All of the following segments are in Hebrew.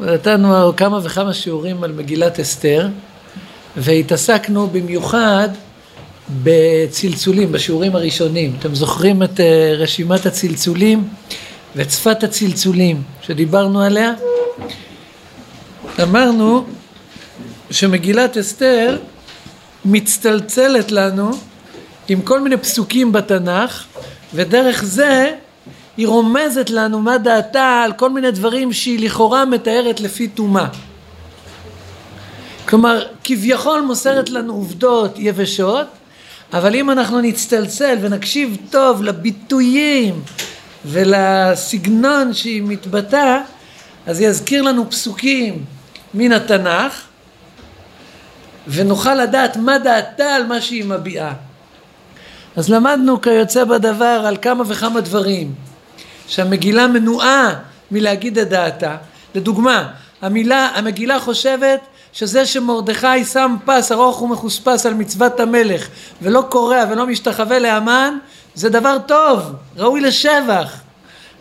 נתנו כמה וכמה שיעורים על מגילת אסתר, והתעסקנו במיוחד בצלצולים, בשיעורים הראשונים. אתם זוכרים את אה, רשימת הצלצולים ואת שפת הצלצולים שדיברנו עליה? אמרנו שמגילת אסתר מצטלצלת לנו עם כל מיני פסוקים בתנ"ך, ודרך זה היא רומזת לנו מה דעתה על כל מיני דברים שהיא לכאורה מתארת לפי טומאה. כלומר, כביכול מוסרת לנו עובדות יבשות, אבל אם אנחנו נצטלצל ונקשיב טוב לביטויים ולסגנון שהיא מתבטאה, אז יזכיר לנו פסוקים מן התנ"ך, ונוכל לדעת מה דעתה על מה שהיא מביעה. אז למדנו כיוצא בדבר על כמה וכמה דברים. שהמגילה מנועה מלהגיד את דעתה. לדוגמה, המילה, המגילה חושבת שזה שמרדכי שם פס ארוך ומחוספס על מצוות המלך ולא קורע ולא משתחווה לאמן זה דבר טוב, ראוי לשבח.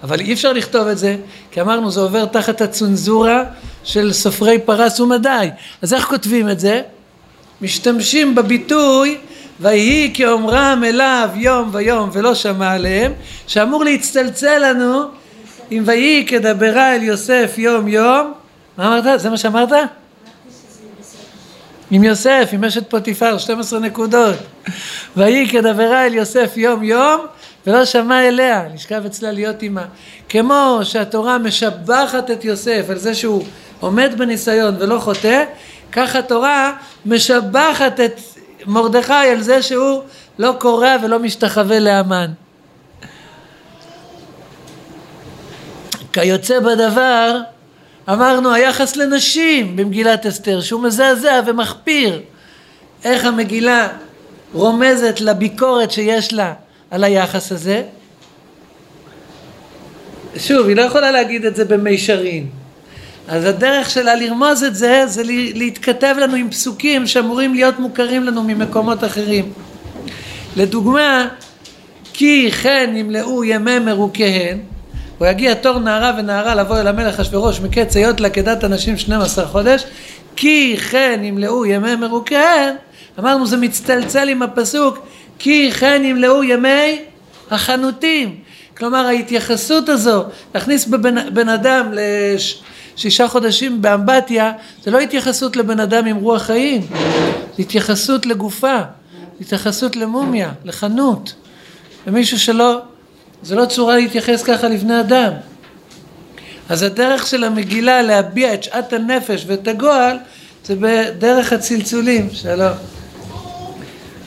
אבל אי אפשר לכתוב את זה, כי אמרנו זה עובר תחת הצנזורה של סופרי פרס ומדי. אז איך כותבים את זה? משתמשים בביטוי ויהי כאומרם אליו יום ויום ולא שמע עליהם, שאמור להצטלצל לנו אם ויהי כדברה אל יוסף יום יום, מה אמרת? זה מה שאמרת? עם יוסף, עם אשת פוטיפר, 12 נקודות. ויהי כדברה אל יוסף יום יום ולא שמע אליה, נשכב אצלה להיות עימה. כמו שהתורה משבחת את יוסף על זה שהוא עומד בניסיון ולא חוטא, כך התורה משבחת את מרדכי על זה שהוא לא קורע ולא משתחווה לאמן. כיוצא בדבר, אמרנו היחס לנשים במגילת אסתר, שהוא מזעזע ומחפיר. איך המגילה רומזת לביקורת שיש לה על היחס הזה. שוב, היא לא יכולה להגיד את זה במישרין. אז הדרך שלה לרמוז את זה, זה להתכתב לנו עם פסוקים שאמורים להיות מוכרים לנו ממקומות אחרים. לדוגמה, כי כן ימלאו ימי מרוקיהן, הוא יגיע תור נערה ונערה לבוא אל המלך אשוורוש מקץ היות לעקדת הנשים 12 חודש, כי כן ימלאו ימי מרוקיהן, אמרנו זה מצטלצל עם הפסוק, כי כן ימלאו ימי החנותים. כלומר ההתייחסות הזו, להכניס בבן, בן אדם לש... שישה חודשים באמבטיה זה לא התייחסות לבן אדם עם רוח חיים, זה התייחסות לגופה, התייחסות למומיה, לחנות, למישהו שלא, זה לא צורה להתייחס ככה לבני אדם. אז הדרך של המגילה להביע את שאט הנפש ואת הגועל זה בדרך הצלצולים, שלום.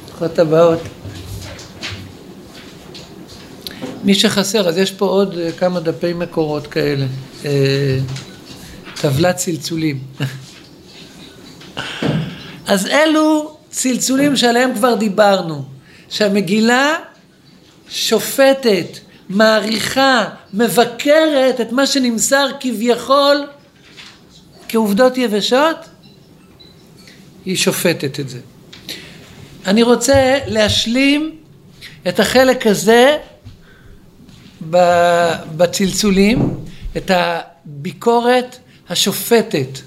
ברוכות הבאות. מי שחסר, אז יש פה עוד כמה דפי מקורות כאלה. טבלת צלצולים. אז אלו צלצולים שעליהם כבר דיברנו, שהמגילה שופטת, מעריכה, מבקרת את מה שנמסר כביכול כעובדות יבשות, היא שופטת את זה. אני רוצה להשלים את החלק הזה בצלצולים, את הביקורת השופטת,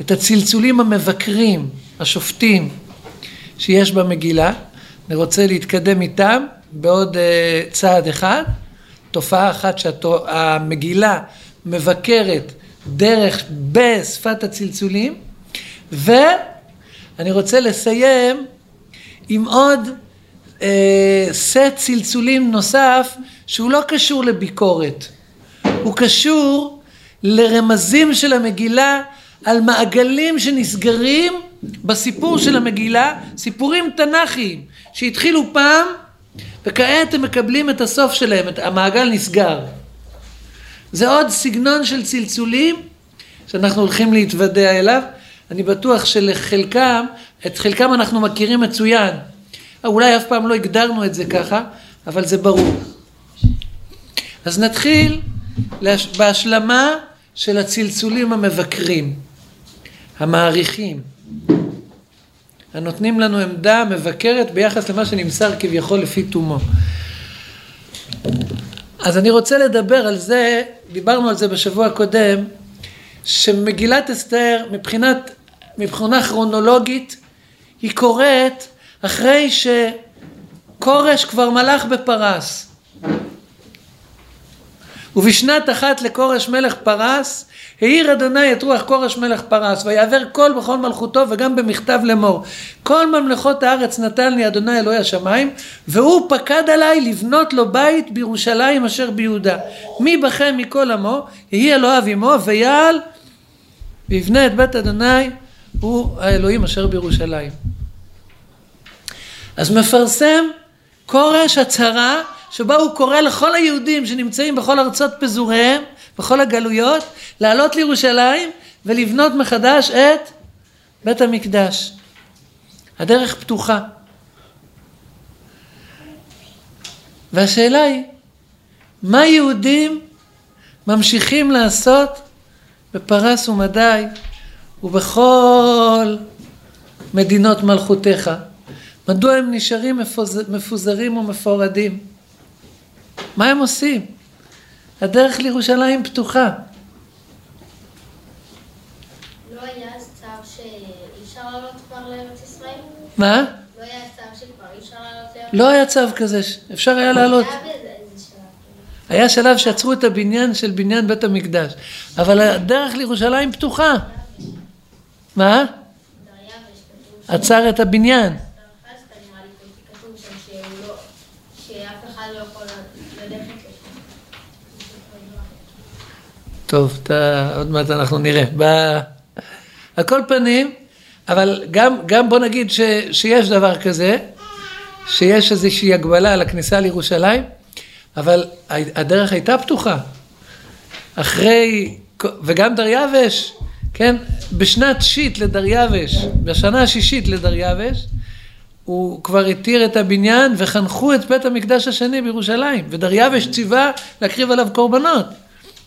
את הצלצולים המבקרים, השופטים, שיש במגילה. אני רוצה להתקדם איתם בעוד uh, צעד אחד. תופעה אחת שהמגילה מבקרת דרך בשפת הצלצולים, ואני רוצה לסיים עם עוד uh, סט צלצולים נוסף שהוא לא קשור לביקורת, הוא קשור לרמזים של המגילה על מעגלים שנסגרים בסיפור של המגילה, סיפורים תנ"כיים שהתחילו פעם וכעת הם מקבלים את הסוף שלהם, המעגל נסגר. זה עוד סגנון של צלצולים שאנחנו הולכים להתוודע אליו. אני בטוח שלחלקם, את חלקם אנחנו מכירים מצוין. אולי אף פעם לא הגדרנו את זה ככה, אבל זה ברור. אז נתחיל בהשלמה של הצלצולים המבקרים, המעריכים, הנותנים לנו עמדה מבקרת ביחס למה שנמסר כביכול לפי תומו. אז אני רוצה לדבר על זה, דיברנו על זה בשבוע הקודם, שמגילת אסתר מבחינת, מבחינה כרונולוגית היא קורית אחרי שכורש כבר מלך בפרס. ובשנת אחת לכורש מלך פרס, העיר אדוני את רוח כורש מלך פרס, ויעבר כל בכל מלכותו וגם במכתב לאמור. כל ממלכות הארץ נתן לי אדוני אלוהי השמיים, והוא פקד עליי לבנות לו בית בירושלים אשר ביהודה. מי בכם מכל עמו, יהי אלוהיו עמו, ויעל ויבנה את בית אדוני, הוא האלוהים אשר בירושלים. אז מפרסם כורש הצהרה שבה הוא קורא לכל היהודים שנמצאים בכל ארצות פזוריהם, בכל הגלויות, לעלות לירושלים ולבנות מחדש את בית המקדש. הדרך פתוחה. והשאלה היא, מה יהודים ממשיכים לעשות בפרס ומדי ובכל מדינות מלכותיך? מדוע הם נשארים מפוזרים ומפורדים? מה הם עושים? הדרך לירושלים פתוחה. לא היה צו שאי אפשר לעלות כבר לארץ ישראל? מה? לא היה צו שכבר אי אפשר לעלות לארץ לא היה צו כזה, אפשר היה לעלות. היה שלב. שעצרו את הבניין של בניין בית המקדש, אבל הדרך לירושלים פתוחה. מה? עצר את הבניין. פסקה נראה לי פה, כתוב שם שהוא לא, שאף אחד לא יכול ללכת לשם. טוב, אתה, עוד מעט אנחנו נראה. ב... על כל פנים, אבל גם, גם בוא נגיד ש, שיש דבר כזה, שיש איזושהי הגבלה על הכניסה לירושלים, אבל הדרך הייתה פתוחה. אחרי, וגם דריווש, כן, בשנת שיט לדריווש, בשנה השישית לדריווש, הוא כבר התיר את הבניין וחנכו את בית המקדש השני בירושלים, ודריווש ציווה להקריב עליו קורבנות.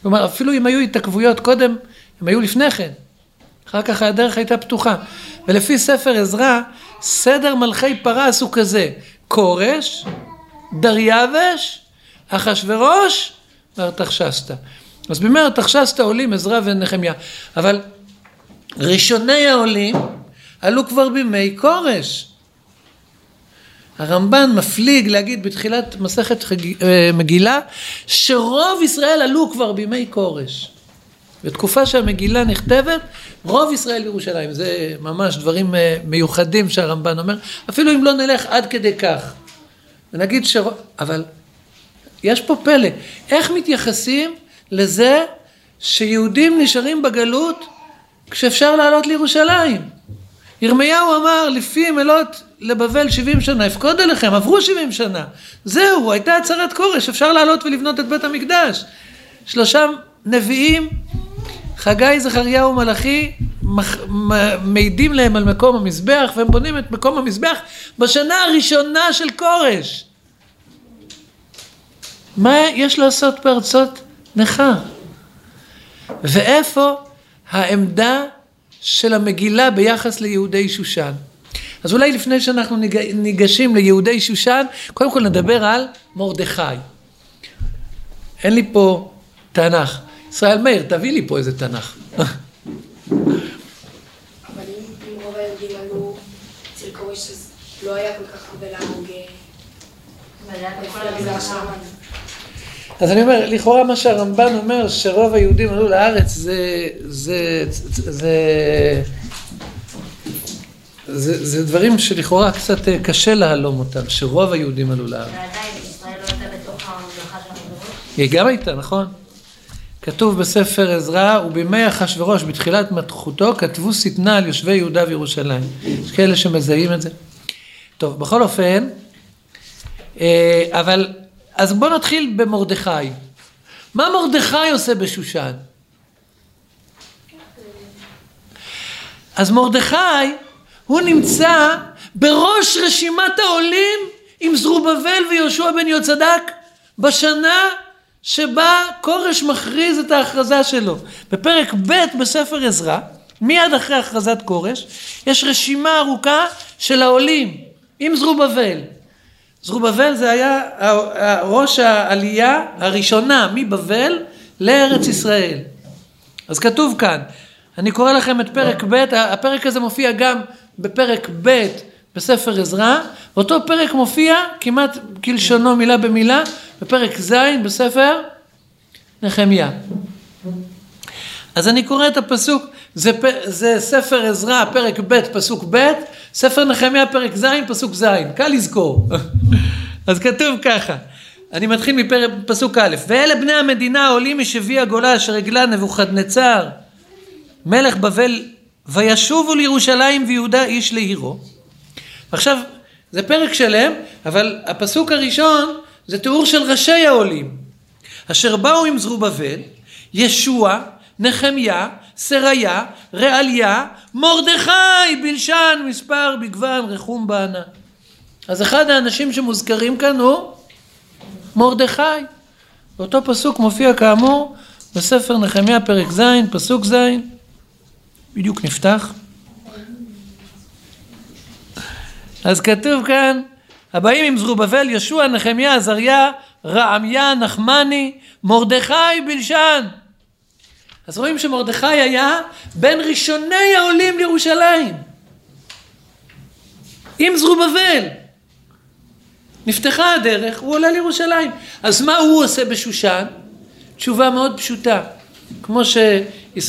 כלומר, אפילו אם היו התעכבויות קודם, הם היו לפני כן. אחר כך הדרך הייתה פתוחה. ולפי ספר עזרא, סדר מלכי פרס הוא כזה, כורש, דריווש, אחשורוש וארתחשסתא. אז בימי ארתחשסתא עולים עזרא ונחמיה. אבל ראשוני העולים עלו כבר בימי כורש. הרמב"ן מפליג להגיד בתחילת מסכת חג... אה, מגילה שרוב ישראל עלו כבר בימי כורש. בתקופה שהמגילה נכתבת, רוב ישראל בירושלים. זה ממש דברים אה, מיוחדים שהרמב"ן אומר, אפילו אם לא נלך עד כדי כך. ונגיד ש... אבל יש פה פלא. איך מתייחסים לזה שיהודים נשארים בגלות כשאפשר לעלות לירושלים? ירמיהו אמר, לפי מלות לבבל 70 שנה, אפקוד עליכם, עברו 70 שנה. זהו, הייתה הצהרת כורש, אפשר לעלות ולבנות את בית המקדש. שלושה נביאים, חגי, זכריהו ומלאכי, מעידים להם על מקום המזבח, והם בונים את מקום המזבח בשנה הראשונה של כורש. מה יש לעשות בארצות נכר? ואיפה העמדה של המגילה ביחס ליהודי שושן? אז אולי לפני שאנחנו ניגשים ליהודי שושן, קודם כל נדבר על מרדכי. אין לי פה תנ"ך. ישראל מאיר, תביא לי פה איזה תנ"ך. לא היה כל כך הרבה להרוג אז אני אומר, לכאורה מה שהרמב"ן אומר, שרוב היהודים עלו לארץ, זה, זה, זה, זה, זה, זה דברים שלכאורה קצת אה, קשה להלום אותם, שרוב היהודים עלו לארץ. ועדיין ישראל לא הייתה בתוך הממלכה של המדברות. היא גם הייתה, נכון? כתוב בספר עזרא, ובימי אחשורוש בתחילת מתחותו כתבו שטנה על יושבי יהודה וירושלים. יש כאלה שמזהים את זה. טוב, בכל אופן, אה, אבל, אז בואו נתחיל במרדכי. מה מרדכי עושה בשושן? אז מרדכי, הוא נמצא בראש רשימת העולים עם זרובבל ויהושע בן יהוצדק בשנה שבה כורש מכריז את ההכרזה שלו. בפרק ב' בספר עזרא, מיד אחרי הכרזת כורש, יש רשימה ארוכה של העולים עם זרובבל. זרובבל זה היה ראש העלייה הראשונה מבבל לארץ ישראל. אז כתוב כאן, אני קורא לכם את פרק ב', הפרק הזה מופיע גם בפרק ב' בספר עזרא, ואותו פרק מופיע כמעט כלשונו מילה במילה בפרק ז' בספר נחמיה. אז אני קורא את הפסוק, זה, זה ספר עזרא, פרק ב', פסוק ב', ספר נחמיה, פרק ז', פסוק ז', קל לזכור. אז כתוב ככה, אני מתחיל מפסוק א', ואלה בני המדינה העולים משבי הגולה אשר הגלה נבוכדנצר, מלך בבל, וישובו לירושלים ויהודה איש לעירו. עכשיו, זה פרק שלם, אבל הפסוק הראשון זה תיאור של ראשי העולים, אשר באו עם זרובבל, ישוע, נחמיה, סריה, רעליה, מרדכי, בלשן, מספר, בגוון, רחום בענה. אז אחד האנשים שמוזכרים כאן הוא מרדכי. באותו פסוק מופיע כאמור בספר נחמיה פרק ז', פסוק ז', בדיוק נפתח. אז כתוב כאן, הבאים עם זרובבל, ישוע, נחמיה, עזריה, רעמיה, נחמני, מרדכי בלשן. אז רואים שמרדכי היה בין ראשוני העולים לירושלים. עם זרובבל. נפתחה הדרך, הוא עולה לירושלים. אז מה הוא עושה בשושן? תשובה מאוד פשוטה. כמו ש...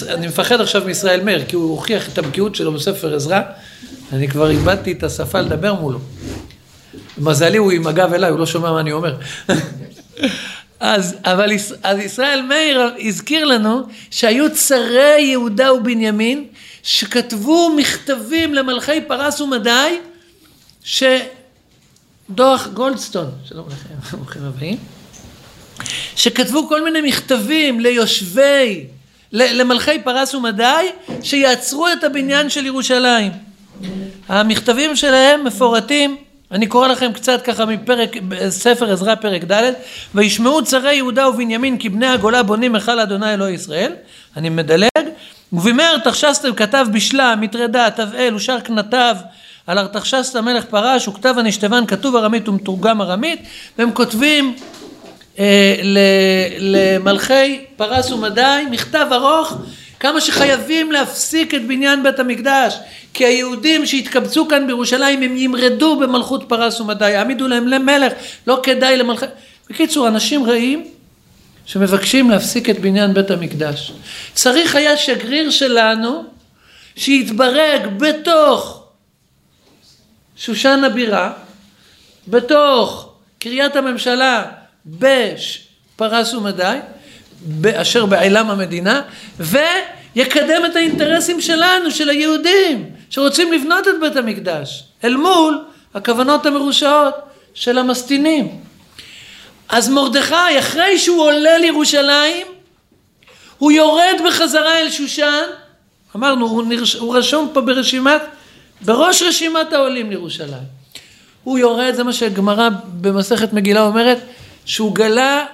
אני מפחד עכשיו מישראל מאיר, כי הוא הוכיח את הבקיאות שלו בספר עזרא, אני כבר איבדתי את השפה לדבר מולו. מזלי הוא עם הגב אליי, הוא לא שומע מה אני אומר. אז, אבל אז ישראל מאיר הזכיר לנו שהיו צרי יהודה ובנימין שכתבו מכתבים למלכי פרס ומדי שדוח גולדסטון, שלום לכם, ברוכים הבאים, שכתבו כל מיני מכתבים ליושבי, למלכי פרס ומדי שיעצרו את הבניין של ירושלים. המכתבים שלהם מפורטים אני קורא לכם קצת ככה מפרק, ספר עזרא פרק ד' וישמעו צרי יהודה ובנימין כי בני הגולה בונים היכל אדוני אלוהי ישראל אני מדלג ובימי ארתחשסתא כתב בשלה מטרדה תבעל ושאר כנתיו על ארתחשסתא מלך פרש וכתב הנשתבן כתוב ארמית ומתורגם ארמית והם כותבים אה, למלכי פרס ומדי מכתב ארוך כמה שחייבים להפסיק את בניין בית המקדש כי היהודים שהתקבצו כאן בירושלים הם ימרדו במלכות פרס ומדי, יעמידו להם למלך, לא כדאי למלך... בקיצור, אנשים רעים שמבקשים להפסיק את בניין בית המקדש. צריך היה שגריר שלנו שיתברג בתוך שושן הבירה, בתוך קריית הממשלה בפרס ומדי, אשר בעילם המדינה, ויקדם את האינטרסים שלנו, של היהודים. שרוצים לבנות את בית המקדש, אל מול הכוונות המרושעות של המסטינים. אז מרדכי, אחרי שהוא עולה לירושלים, הוא יורד בחזרה אל שושן, אמרנו, הוא, נרש... הוא רשום פה ברשימת, בראש רשימת העולים לירושלים. הוא יורד, זה מה שהגמרא במסכת מגילה אומרת, שהוא גלה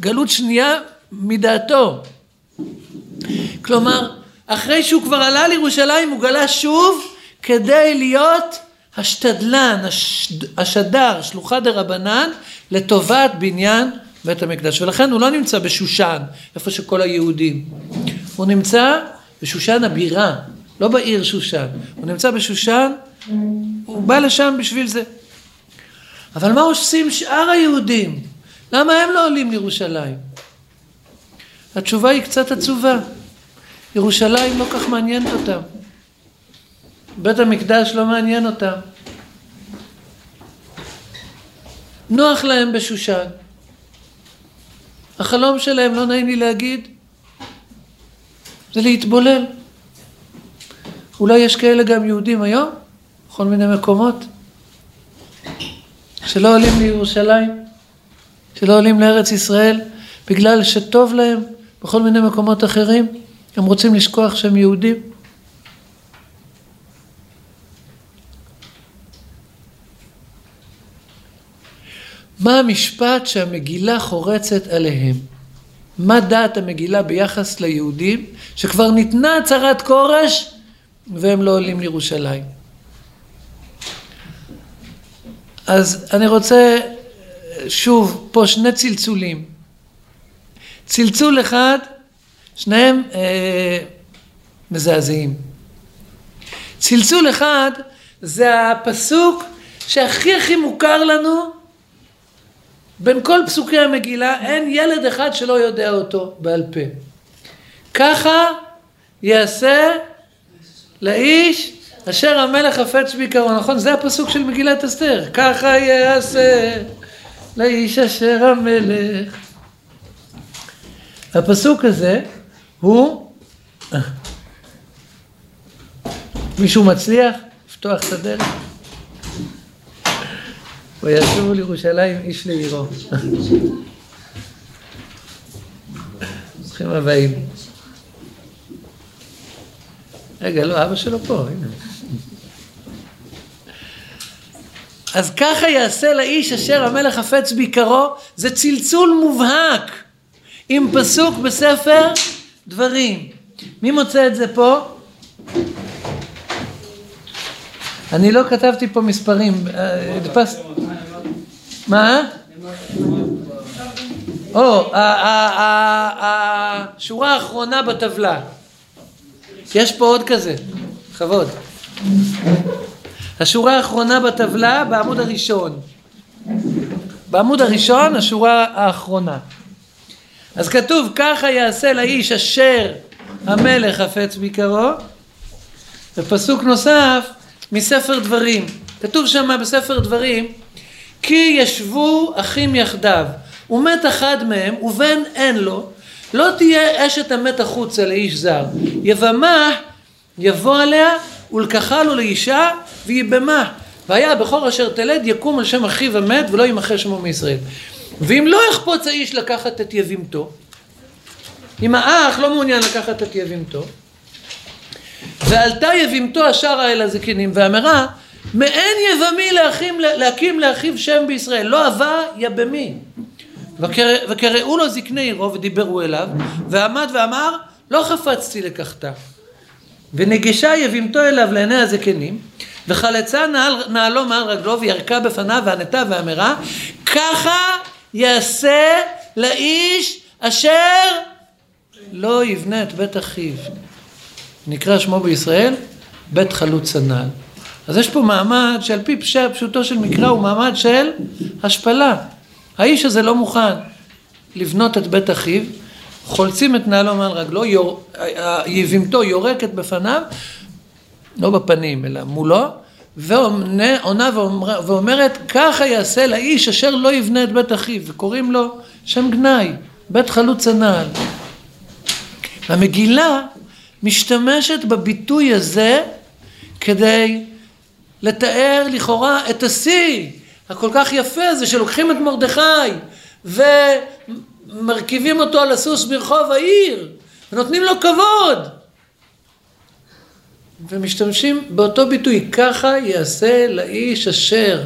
גלות שנייה מדעתו. כלומר, אחרי שהוא כבר עלה לירושלים הוא גלה שוב כדי להיות השתדלן, השדר, שלוחה דה רבנן, לטובת בניין בית המקדש. ולכן הוא לא נמצא בשושן, איפה שכל היהודים. הוא נמצא בשושן הבירה, לא בעיר שושן. הוא נמצא בשושן, הוא בא לשם בשביל זה. אבל מה עושים שאר היהודים? למה הם לא עולים לירושלים? התשובה היא קצת עצובה. ירושלים לא כך מעניינת אותם. בית המקדש לא מעניין אותם. נוח להם בשושן. החלום שלהם, לא נעים לי להגיד, זה להתבולל. אולי יש כאלה גם יהודים היום, בכל מיני מקומות, שלא עולים לירושלים, שלא עולים לארץ ישראל, בגלל שטוב להם בכל מיני מקומות אחרים. הם רוצים לשכוח שהם יהודים. מה המשפט שהמגילה חורצת עליהם? מה דעת המגילה ביחס ליהודים שכבר ניתנה הצהרת כורש והם לא עולים לירושלים? אז אני רוצה שוב פה שני צלצולים. צלצול אחד, שניהם אה, מזעזעים. צלצול אחד זה הפסוק שהכי הכי מוכר לנו בין כל פסוקי המגילה, אין ילד אחד שלא יודע אותו בעל פה. ככה יעשה לאיש אשר המלך חפץ ביקרו, נכון? זה הפסוק של מגילת אסתר. ככה יעשה לאיש אשר המלך. הפסוק הזה הוא... מישהו מצליח לפתוח את הדלת? וישובו לירושלים איש לעירו. ברוכים הבאים. רגע, לא, אבא שלו פה, הנה. אז ככה יעשה לאיש אשר המלך חפץ ביקרו, זה צלצול מובהק עם פסוק בספר דברים. מי מוצא את זה פה? אני לא כתבתי פה מספרים, אה, הדפסת... מה? או, השורה האחרונה בטבלה. יש פה עוד כזה, בכבוד. השורה האחרונה בטבלה בעמוד הראשון. בעמוד הראשון השורה האחרונה. אז כתוב ככה יעשה לאיש אשר המלך חפץ ביקרו ופסוק נוסף מספר דברים. כתוב שם בספר דברים כי ישבו אחים יחדיו ומת אחד מהם ובן אין לו. לא תהיה אשת המת החוצה לאיש זר. יבמה יבוא עליה ולקחה לו לאישה ויבמה. והיה הבכור אשר תלד יקום על שם אחיו המת ולא ימחה שמו מישראל ואם לא יחפוץ האיש לקחת את יבימתו אם האח לא מעוניין לקחת את יבימתו ועלתה יבימתו השרה אל הזקנים ואמרה מעין יבמי לאחים, להקים לאחיו שם בישראל? לא אבה יבמי. וקראו לו זקני עירו ודיברו אליו ועמד ואמר לא חפצתי לקחתה. ונגשה יבימתו אליו לעיני הזקנים וחלצה נעל, נעלו מעל רגלו וירקה בפניו וענתה ואמרה ככה יעשה לאיש אשר לא יבנה את בית אחיו. נקרא שמו בישראל בית חלוץ הנעל אז יש פה מעמד שעל פי פשע פשוטו של מקרא הוא מעמד של השפלה. האיש הזה לא מוכן לבנות את בית אחיו חולצים את נעלו מעל רגלו, יור, יבימתו יורקת בפניו, לא בפנים אלא מולו, ועונה ואומרת ככה יעשה לאיש אשר לא יבנה את בית אחיו, וקוראים לו שם גנאי, בית חלוץ הנעל. המגילה משתמשת בביטוי הזה כדי לתאר לכאורה את השיא הכל כך יפה הזה שלוקחים את מרדכי ו... מרכיבים אותו על הסוס ברחוב העיר, ונותנים לו כבוד. ומשתמשים באותו ביטוי, ככה יעשה לאיש אשר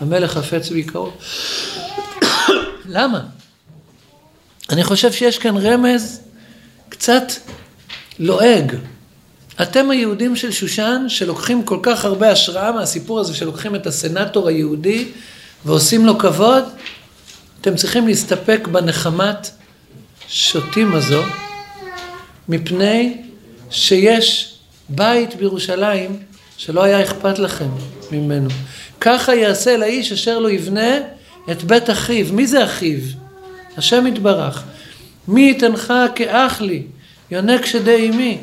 המלך חפץ בעיקרו. למה? אני חושב שיש כאן רמז קצת לועג. אתם היהודים של שושן שלוקחים כל כך הרבה השראה מהסיפור הזה שלוקחים את הסנטור היהודי ועושים לו כבוד, אתם צריכים להסתפק בנחמת שוטים הזו, מפני שיש בית בירושלים שלא היה אכפת לכם ממנו. ככה יעשה לאיש אשר לא יבנה את בית אחיו. מי זה אחיו? השם יתברך. מי יתנך כאח לי, יונק שדי אמי.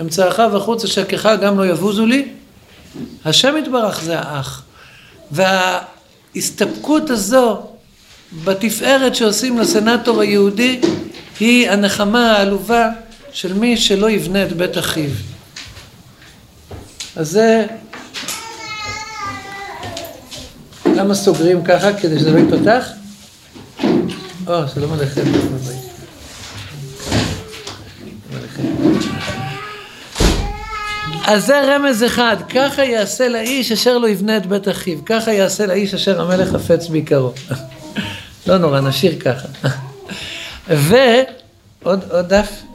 אמצעך וחוץ אשקך גם לא יבוזו לי. השם יתברך זה האח. וההסתפקות הזו בתפארת שעושים לסנטור היהודי היא הנחמה העלובה של מי שלא יבנה את בית אחיו. אז זה... למה סוגרים ככה? כדי שזה לא ייפתח? או, שלום עליכם. אז זה רמז אחד, ככה יעשה לאיש אשר לא יבנה את בית אחיו, ככה יעשה לאיש אשר המלך חפץ בעיקרו. לא נורא, נשאיר ככה. ועוד עוד דף.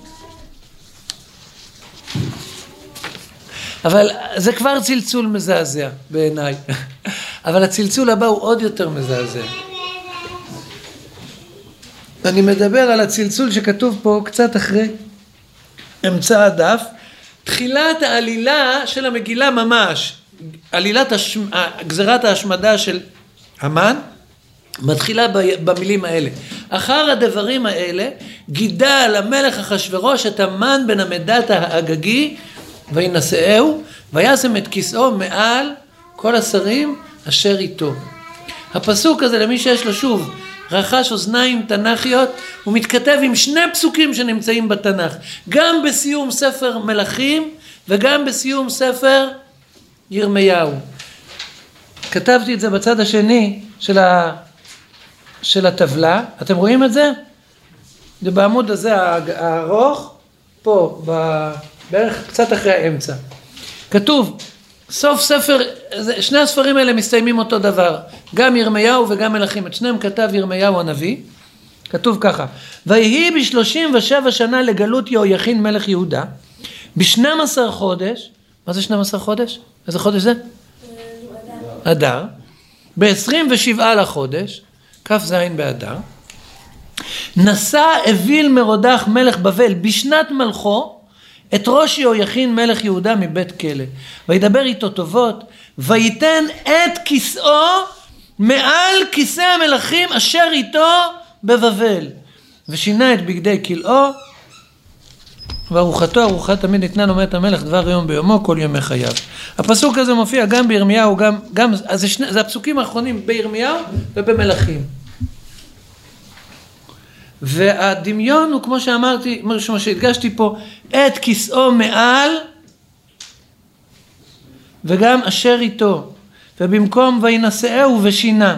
אבל זה כבר צלצול מזעזע בעיניי. אבל הצלצול הבא הוא עוד יותר מזעזע. אני מדבר על הצלצול שכתוב פה קצת אחרי אמצע הדף, תחילת העלילה של המגילה ממש, עלילת השמ... גזירת ההשמדה של המן, מתחילה במילים האלה. אחר הדברים האלה גידל המלך אחשורוש את המן בן המדת האגגי וינשאהו וישם את כיסאו מעל כל השרים אשר איתו. הפסוק הזה למי שיש לו שוב רכש אוזניים תנ"כיות הוא מתכתב עם שני פסוקים שנמצאים בתנ"ך גם בסיום ספר מלכים וגם בסיום ספר ירמיהו. כתבתי את זה בצד השני של ה... של הטבלה, אתם רואים את זה? זה בעמוד הזה הארוך, פה, בערך קצת אחרי האמצע. כתוב, סוף ספר, שני הספרים האלה מסתיימים אותו דבר, גם ירמיהו וגם מלכים, את שניהם כתב ירמיהו הנביא, כתוב ככה, ויהי בשלושים ושבע שנה לגלות יהויכין מלך יהודה, בשנים עשר חודש, מה זה שנים עשר חודש? איזה חודש זה? אדר. בעשרים ושבעה לחודש, כ"ז באדר, נשא אוויל מרודח מלך בבל בשנת מלכו את ראש יהויכין מלך יהודה מבית כלא וידבר איתו טובות וייתן את כיסאו מעל כיסא המלכים אשר איתו בבבל ושינה את בגדי כלאו וארוחתו ארוחה תמיד ניתנה לו מאת המלך דבר יום ביומו כל ימי חייו. הפסוק הזה מופיע גם בירמיהו, גם, גם אז זה, שני, זה הפסוקים האחרונים בירמיהו ובמלכים. והדמיון הוא כמו שאמרתי, כמו שהדגשתי פה, את כיסאו מעל וגם אשר איתו, ובמקום וינשאהו ושינה.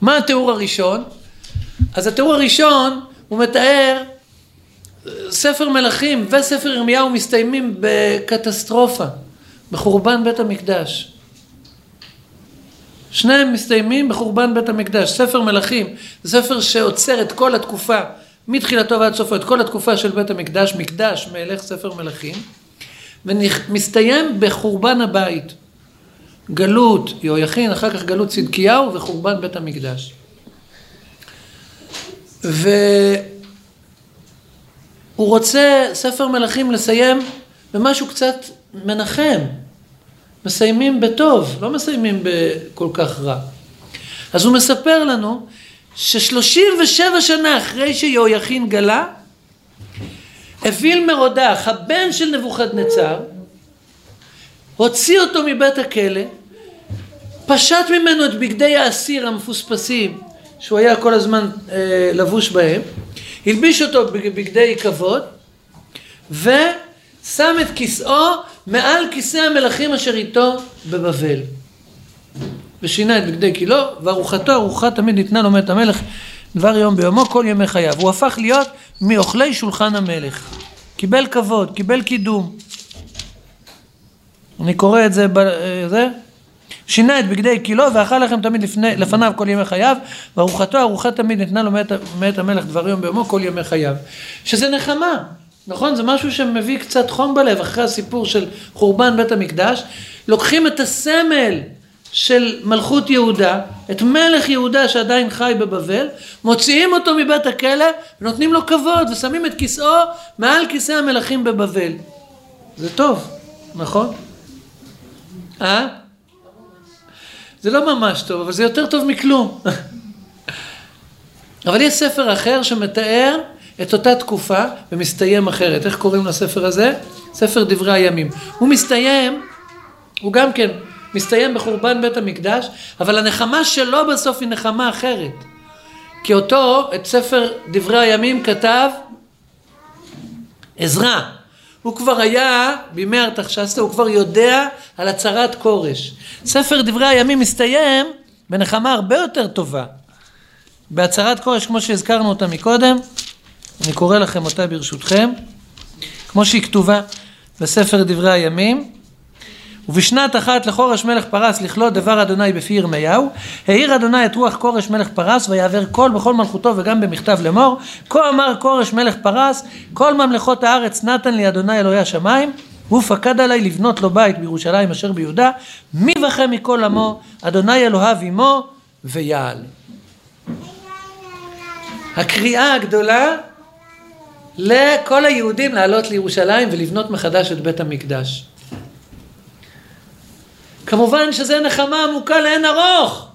מה התיאור הראשון? אז התיאור הראשון הוא מתאר ספר מלכים וספר ירמיהו מסתיימים בקטסטרופה, בחורבן בית המקדש. שניהם מסתיימים בחורבן בית המקדש. ספר מלכים זה ספר שעוצר את כל התקופה, מתחילתו ועד סופו, את כל התקופה של בית המקדש, מקדש מלך, ספר מלכים, ומסתיים בחורבן הבית. גלות יהויכין, אחר כך גלות צדקיהו וחורבן בית המקדש. ו... הוא רוצה ספר מלכים לסיים במשהו קצת מנחם. מסיימים בטוב, לא מסיימים בכל כך רע. אז הוא מספר לנו ששלושים ושבע שנה אחרי שיהויכין גלה, אוויל מרודח, הבן של נבוכדנצר, הוציא אותו מבית הכלא, פשט ממנו את בגדי האסיר המפוספסים שהוא היה כל הזמן אה, לבוש בהם, הלביש אותו בגדי כבוד, ושם את כיסאו מעל כיסא המלכים אשר איתו בבבל. ושינה את בגדי כילו, וארוחתו ארוחה תמיד ניתנה לו מאת המלך דבר יום ביומו כל ימי חייו. הוא הפך להיות מאוכלי שולחן המלך. קיבל כבוד, קיבל קידום. אני קורא את זה, זה שינה את בגדי קילו ואכל לכם תמיד לפני, לפניו כל ימי חייו וארוחתו ארוחה תמיד ניתנה לו מאת המלך דבר יום ביומו כל ימי חייו שזה נחמה נכון זה משהו שמביא קצת חום בלב אחרי הסיפור של חורבן בית המקדש לוקחים את הסמל של מלכות יהודה את מלך יהודה שעדיין חי בבבל מוציאים אותו מבית הכלא ונותנים לו כבוד ושמים את כיסאו מעל כיסא המלכים בבבל זה טוב נכון? אה? זה לא ממש טוב, אבל זה יותר טוב מכלום. אבל יש ספר אחר שמתאר את אותה תקופה ומסתיים אחרת. איך קוראים לספר הזה? ספר דברי הימים. הוא מסתיים, הוא גם כן מסתיים בחורבן בית המקדש, אבל הנחמה שלו בסוף היא נחמה אחרת. כי אותו, את ספר דברי הימים כתב עזרא. הוא כבר היה, בימי ארתחשסתא, הוא כבר יודע על הצהרת כורש. ספר דברי הימים מסתיים בנחמה הרבה יותר טובה. בהצהרת כורש, כמו שהזכרנו אותה מקודם, אני קורא לכם אותה ברשותכם, כמו שהיא כתובה בספר דברי הימים, ובשנת אחת לכורש מלך פרס לכלות דבר אדוני בפי ירמיהו, העיר אדוני את רוח כורש מלך פרס ויעבר קול בכל מלכותו וגם במכתב לאמור, כה אמר כורש מלך פרס, כל ממלכות הארץ נתן לי אדוני אלוהי השמיים, והוא פקד עלי לבנות לו בית בירושלים אשר ביהודה, מי בכם מכל עמו, אדוני אלוהיו עמו ויעל. הקריאה הגדולה לכל היהודים לעלות לירושלים ולבנות מחדש את בית המקדש. כמובן שזה נחמה עמוקה לאין ארוך.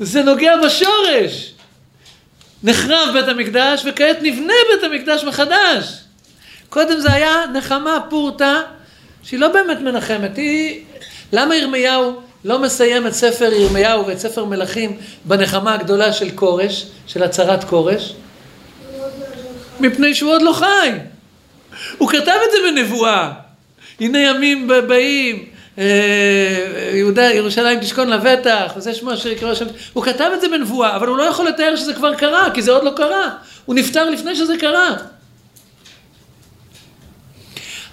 זה נוגע בשורש. נחרב בית המקדש וכעת נבנה בית המקדש מחדש. קודם זה היה נחמה פורתא שהיא לא באמת מנחמת, היא... למה ירמיהו לא מסיים את ספר ירמיהו ואת ספר מלכים בנחמה הגדולה של כורש, של הצהרת כורש? מפני שהוא עוד לא חי. הוא כתב את זה בנבואה. הנה ימים באים, אה, יהודה, ירושלים תשכון לבטח, וזה שמו אשר יקרא השם. הוא כתב את זה בנבואה, אבל הוא לא יכול לתאר שזה כבר קרה, כי זה עוד לא קרה. הוא נפטר לפני שזה קרה.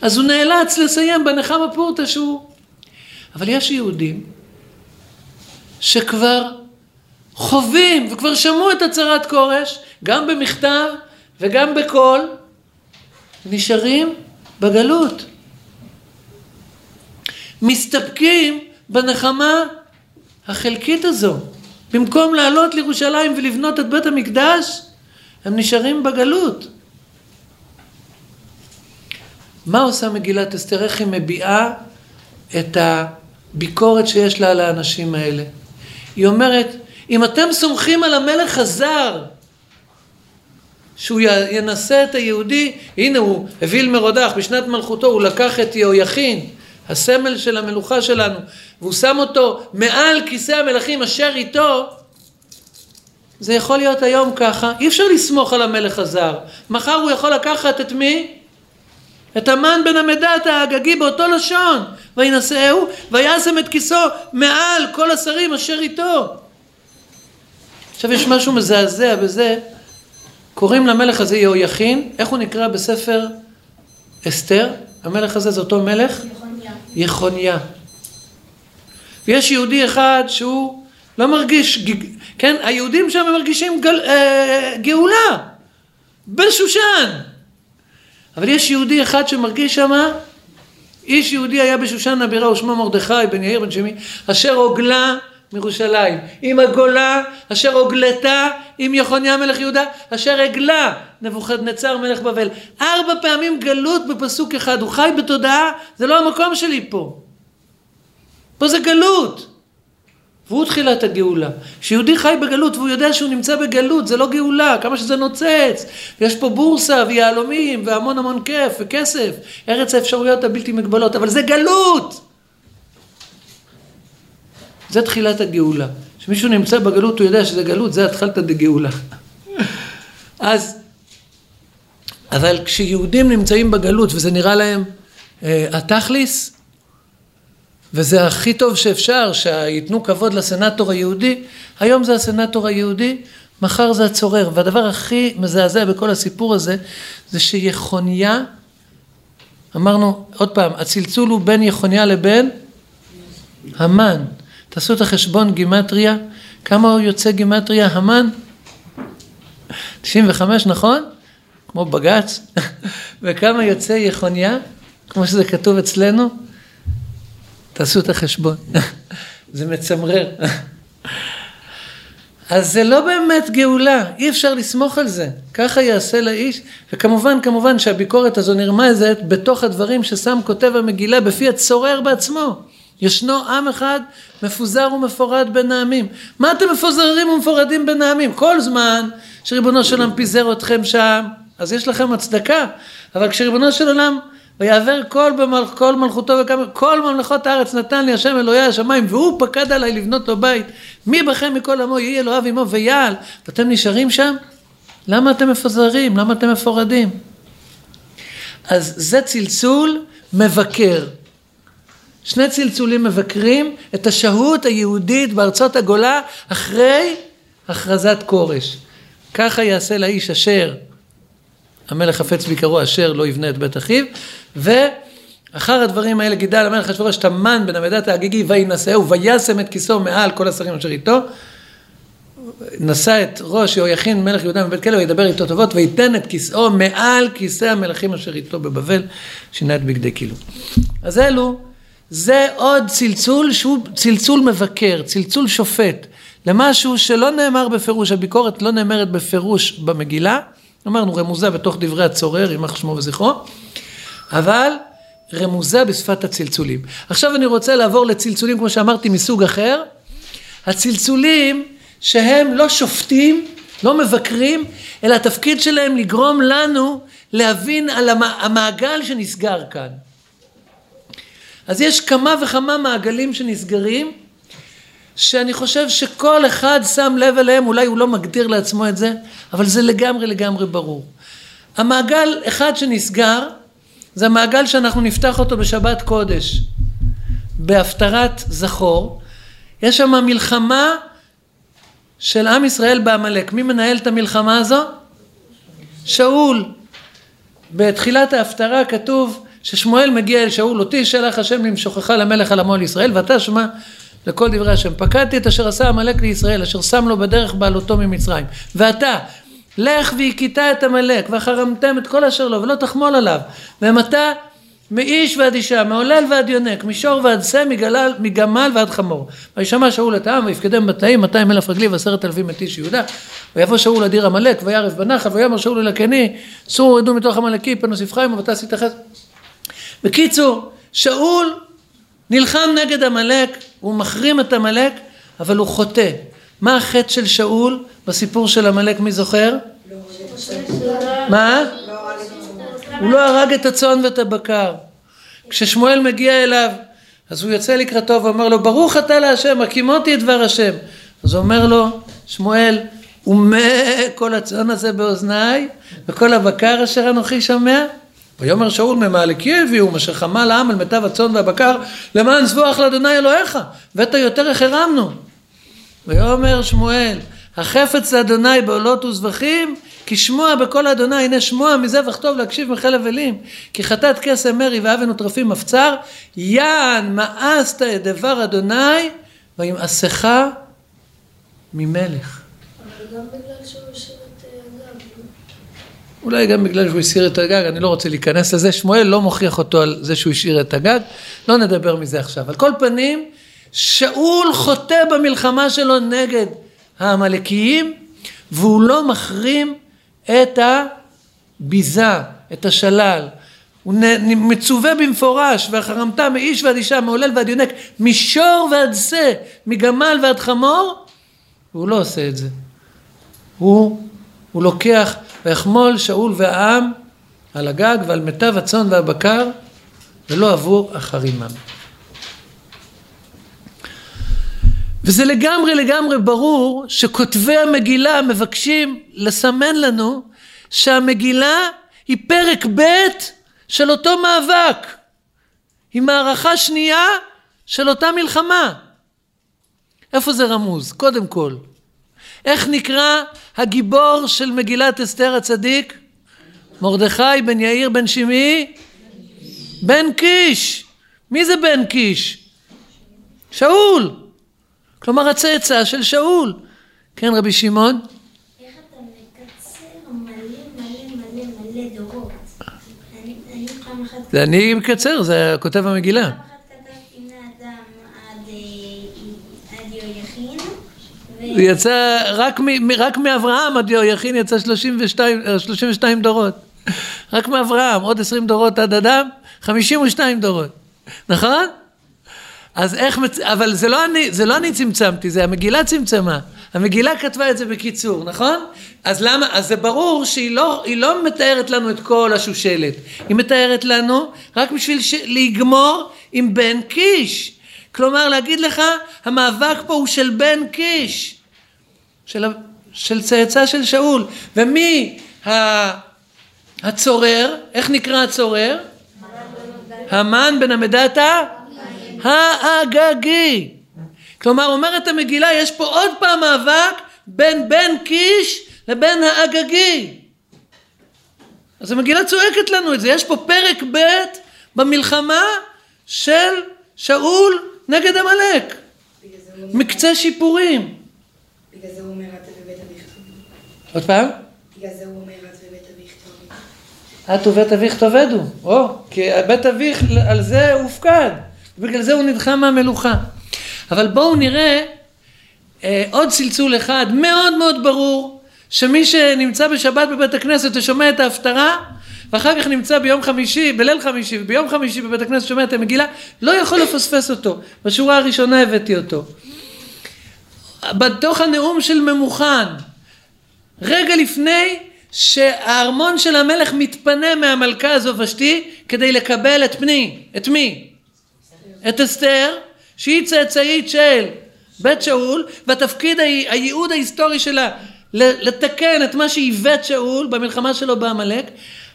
אז הוא נאלץ לסיים בנחמה פורתא שהוא... אבל יש יהודים שכבר חווים וכבר שמעו את הצהרת כורש, גם במכתב וגם בקול, נשארים בגלות. מסתפקים בנחמה החלקית הזו. במקום לעלות לירושלים ולבנות את בית המקדש, הם נשארים בגלות. מה עושה מגילת אסתר? איך היא מביעה את הביקורת שיש לה על האנשים האלה? היא אומרת, אם אתם סומכים על המלך הזר, שהוא ינסה את היהודי, הנה הוא אוויל מרודח, בשנת מלכותו הוא לקח את יהויכין, הסמל של המלוכה שלנו, והוא שם אותו מעל כיסא המלכים אשר איתו, זה יכול להיות היום ככה, אי אפשר לסמוך על המלך הזר. מחר הוא יכול לקחת את מי? את המן בן המדת האגגי באותו לשון, וינשאהו, וישם את כיסו מעל כל השרים אשר איתו. עכשיו יש משהו מזעזע בזה, קוראים למלך הזה יהויכין, איך הוא נקרא בספר אסתר? המלך הזה זה אותו מלך? יחוניה. יחוניה. ויש יהודי אחד שהוא לא מרגיש, כן, היהודים שם מרגישים גל, אה, גאולה בשושן. אבל יש יהודי אחד שמרגיש שמה, איש יהודי היה בשושן הבירה ושמו מרדכי בן יאיר בן שמי, אשר הוגלה מירושלים, עם הגולה אשר הוגלתה עם יחוניה מלך יהודה, אשר הגלה נבוכדנצר מלך בבל. ארבע פעמים גלות בפסוק אחד, הוא חי בתודעה, זה לא המקום שלי פה. פה זה גלות. והוא תחילת הגאולה. כשיהודי חי בגלות והוא יודע שהוא נמצא בגלות, זה לא גאולה, כמה שזה נוצץ. יש פה בורסה ויהלומים והמון המון כיף וכסף, ארץ האפשרויות הבלתי מגבלות, אבל זה גלות! זה תחילת הגאולה. כשמישהו נמצא בגלות הוא יודע שזה גלות, זה התחלת דגאולה. אז, אבל כשיהודים נמצאים בגלות וזה נראה להם אה, התכליס, וזה הכי טוב שאפשר, שייתנו כבוד לסנטור היהודי, היום זה הסנטור היהודי, מחר זה הצורר. והדבר הכי מזעזע בכל הסיפור הזה, זה שיחוניה, אמרנו, עוד פעם, הצלצול הוא בין יחוניה לבין המן. תעשו את החשבון גימטריה, כמה הוא יוצא גימטריה המן? 95, נכון? כמו בג"ץ. וכמה יוצא יחוניה? כמו שזה כתוב אצלנו? תעשו את החשבון. זה מצמרר. אז זה לא באמת גאולה, אי אפשר לסמוך על זה. ככה יעשה לאיש, וכמובן, כמובן שהביקורת הזו נרמזת בתוך הדברים ששם כותב המגילה בפי הצורר בעצמו. ישנו עם אחד מפוזר ומפורד בין העמים. מה אתם מפוזרים ומפורדים בין העמים? כל זמן שריבונו של עולם פיזר אתכם שם, אז יש לכם הצדקה. אבל כשריבונו של עולם ויעבר כל, במלכ, כל מלכותו וכמה, כל ממלכות הארץ נתן לי השם אלוהי השמיים והוא פקד עליי לבנות לו בית. מי בכם מכל עמו יהי אלוהיו עמו ויעל ואתם נשארים שם? למה אתם מפוזרים? למה אתם מפורדים? אז זה צלצול מבקר. שני צלצולים מבקרים את השהות היהודית בארצות הגולה אחרי הכרזת כורש. ככה יעשה לאיש אשר המלך חפץ ביקרו אשר לא יבנה את בית אחיו ואחר הדברים האלה גידל המלך אשוורוש את המן בן אבדת ההגיגי וינשאהו וישם את כיסו מעל כל השרים אשר איתו נשא את ראש יהויכין מלך יהודה מבית כלא וידבר איתו טובות וייתן את כיסאו מעל כיסא המלכים אשר איתו בבבל שינה את בגדי כאילו. אז אלו זה עוד צלצול שהוא צלצול מבקר, צלצול שופט למשהו שלא נאמר בפירוש, הביקורת לא נאמרת בפירוש במגילה, אמרנו רמוזה בתוך דברי הצורר, יימח שמו וזכרו, אבל רמוזה בשפת הצלצולים. עכשיו אני רוצה לעבור לצלצולים, כמו שאמרתי, מסוג אחר. הצלצולים שהם לא שופטים, לא מבקרים, אלא התפקיד שלהם לגרום לנו להבין על המעגל שנסגר כאן. אז יש כמה וכמה מעגלים שנסגרים, שאני חושב שכל אחד שם לב אליהם, אולי הוא לא מגדיר לעצמו את זה, אבל זה לגמרי לגמרי ברור. המעגל אחד שנסגר, זה המעגל שאנחנו נפתח אותו בשבת קודש, בהפטרת זכור. יש שם מלחמה של עם ישראל בעמלק. מי מנהל את המלחמה הזו? שאול. בתחילת ההפטרה כתוב ששמואל מגיע אל שאול, אותי שלח השם למשוכך למלך על עמו על ישראל, ואתה שמע לכל דברי השם. פקדתי את אשר עשה עמלק לישראל, אשר שם לו בדרך בעלותו ממצרים. ואתה, לך והכית את עמלק, וחרמתם את כל אשר לו, ולא תחמול עליו. ומתה מאיש ועד אישה, מעולל ועד יונק, משור ועד שא, מגלל, מגמל ועד חמור. וישמע שאול את העם, ויפקדם בתאים, 200 אלף רגלי ועשרת אלפים את איש יהודה. ויבוא שאול אדיר עמלק, וירף בנחל, ויאמר שאול אל הקני, סורו רדו מתוך עמלקי, פנו ספחיים, ובתעשי תחס. בקיצור, שאול נלחם נגד עמלק, הוא מחרים את עמלק, אבל הוא חוטא. מה החטא של שאול בסיפור של עמלק, מי זוכר? מה? הוא לא הרג את הצאן ואת הבקר. כששמואל מגיע אליו, אז הוא יוצא לקראתו ואומר לו, ברוך אתה להשם, הקימותי את דבר השם. אז אומר לו, שמואל, ומה כל הצאן הזה באוזניי, וכל הבקר אשר אנוכי שומע? ויאמר שאול ממעלקי הביאו, אשר חמל העם על מיטב הצאן והבקר, למען זבוח לאדוני אלוהיך, ואת היותר החרמנו. ויאמר שמואל, החפץ לאדוני בעולות וזבחים, כי שמוע בקול אדוני, הנה שמוע מזבח טוב להקשיב מחלב אלים, כי חטאת קסם מרי ואבן וטרפים מפצר, יען מאסת את דבר אדוני, וימאסך ממלך. אבל גם בגלל שהוא. אולי גם בגלל שהוא הסיר את הגג, אני לא רוצה להיכנס לזה, שמואל לא מוכיח אותו על זה שהוא השאיר את הגג, לא נדבר מזה עכשיו. על כל פנים, שאול חוטא במלחמה שלו נגד העמלקיים, והוא לא מחרים את הביזה, את השלל. הוא מצווה במפורש, והחרמת מאיש ועד אישה, מעולל ועד יונק, משור ועד שא, מגמל ועד חמור, והוא לא עושה את זה. הוא, הוא לוקח, ויחמול שאול והעם על הגג ועל מיטב הצאן והבקר, ולא עבור אחרימם. וזה לגמרי לגמרי ברור שכותבי המגילה מבקשים לסמן לנו שהמגילה היא פרק ב' של אותו מאבק. היא מערכה שנייה של אותה מלחמה. איפה זה רמוז? קודם כל. איך נקרא הגיבור של מגילת אסתר הצדיק? מרדכי בן יאיר בן שמעי? בן קיש. מי זה בן קיש? שאול. כלומר הצאצא של שאול. כן רבי שמעון? זה אני מקצר, זה כותב המגילה. פעם אחת כתבתי מאדם עד אה, עד יהויכין, ו- זה יצא, רק, מ, רק מאברהם עד יהויכין יצא 32, אה, 32 דורות. רק מאברהם, עוד 20 דורות עד אדם, 52 דורות. נכון? אז איך, מצ... אבל זה לא, אני, זה לא אני צמצמתי, זה המגילה צמצמה. המגילה כתבה את זה בקיצור, נכון? אז למה? אז זה ברור שהיא לא, לא מתארת לנו את כל השושלת. היא מתארת לנו רק בשביל ש... לגמור עם בן קיש. כלומר, להגיד לך, המאבק פה הוא של בן קיש. של, של צאצא של שאול. ומי הצורר? איך נקרא הצורר? המן בן המדתה? האגגי. כלומר, אומרת המגילה, יש פה עוד פעם מאבק בין בן קיש לבין האגגי. אז המגילה צועקת לנו את זה, יש פה פרק ב' במלחמה של שאול נגד עמלק. מקצה שיפורים. בגלל זה הוא אומר, "אל עוד פעם? בגלל זה הוא אומר, אז בבית אביך תאהבי. את ובית אביך תאבדו. או, כי בית אביך על זה הופקד. בגלל זה הוא נדחה מהמלוכה. אבל בואו נראה אה, עוד צלצול אחד מאוד מאוד ברור, שמי שנמצא בשבת בבית הכנסת ושומע את ההפטרה, ואחר כך נמצא ביום חמישי, בליל חמישי, וביום חמישי בבית הכנסת שומע את המגילה, לא יכול לפספס אותו. בשורה הראשונה הבאתי אותו. בתוך הנאום של ממוכן, רגע לפני שהארמון של המלך מתפנה מהמלכה הזו ושתי כדי לקבל את פני, את מי? את אסתר, שהיא צאצאית של בית שאול, והתפקיד, הייעוד ההיסטורי שלה לתקן את מה שעיוות שאול במלחמה שלו בעמלק,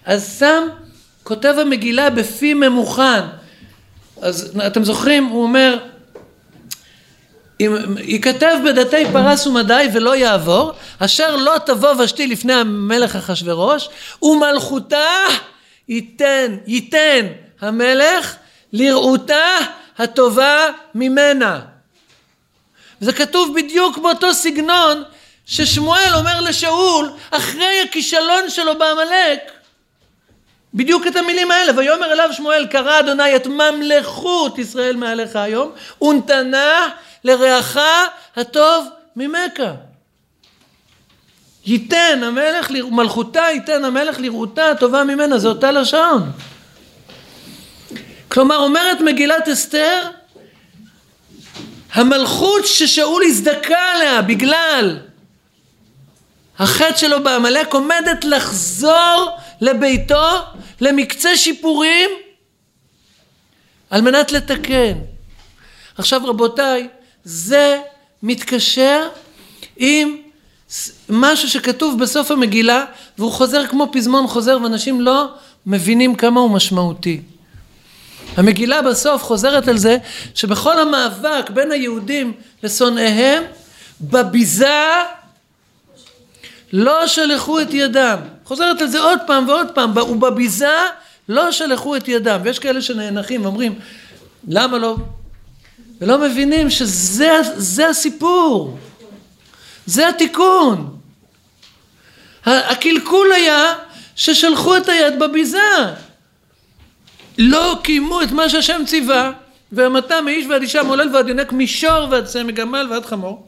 אז שם כותב המגילה בפי ממוכן. אז אתם זוכרים, הוא אומר, ייכתב בדתי פרס ומדי ולא יעבור, אשר לא תבוא ושתי לפני המלך אחשורוש, ומלכותה ייתן, ייתן המלך לראותה הטובה ממנה. זה כתוב בדיוק באותו סגנון ששמואל אומר לשאול אחרי הכישלון שלו בעמלק בדיוק את המילים האלה ויאמר אליו שמואל קרא אדוני את ממלכות ישראל מעליך היום ונתנה לרעך הטוב ממכה ייתן המלך, מלכותה ייתן המלך לראותה הטובה ממנה, זה אותה לשון. כלומר אומרת מגילת אסתר, המלכות ששאול הזדכה עליה בגלל החטא שלו בעמלק עומדת לחזור לביתו למקצה שיפורים על מנת לתקן. עכשיו רבותיי, זה מתקשר עם משהו שכתוב בסוף המגילה והוא חוזר כמו פזמון חוזר ואנשים לא מבינים כמה הוא משמעותי. המגילה בסוף חוזרת על זה שבכל המאבק בין היהודים לשונאיהם בביזה לא שלחו את ידם. חוזרת על זה עוד פעם ועוד פעם, ובביזה לא שלחו את ידם. ויש כאלה שנאנחים ואומרים למה לא? ולא מבינים שזה הסיפור. זה התיקון. הקלקול היה ששלחו את היד בביזה. לא קיימו את מה שהשם ציווה, והמתה מאיש ועד אישה מעולל ועד יונק מישור ועד צמא גמל ועד חמור.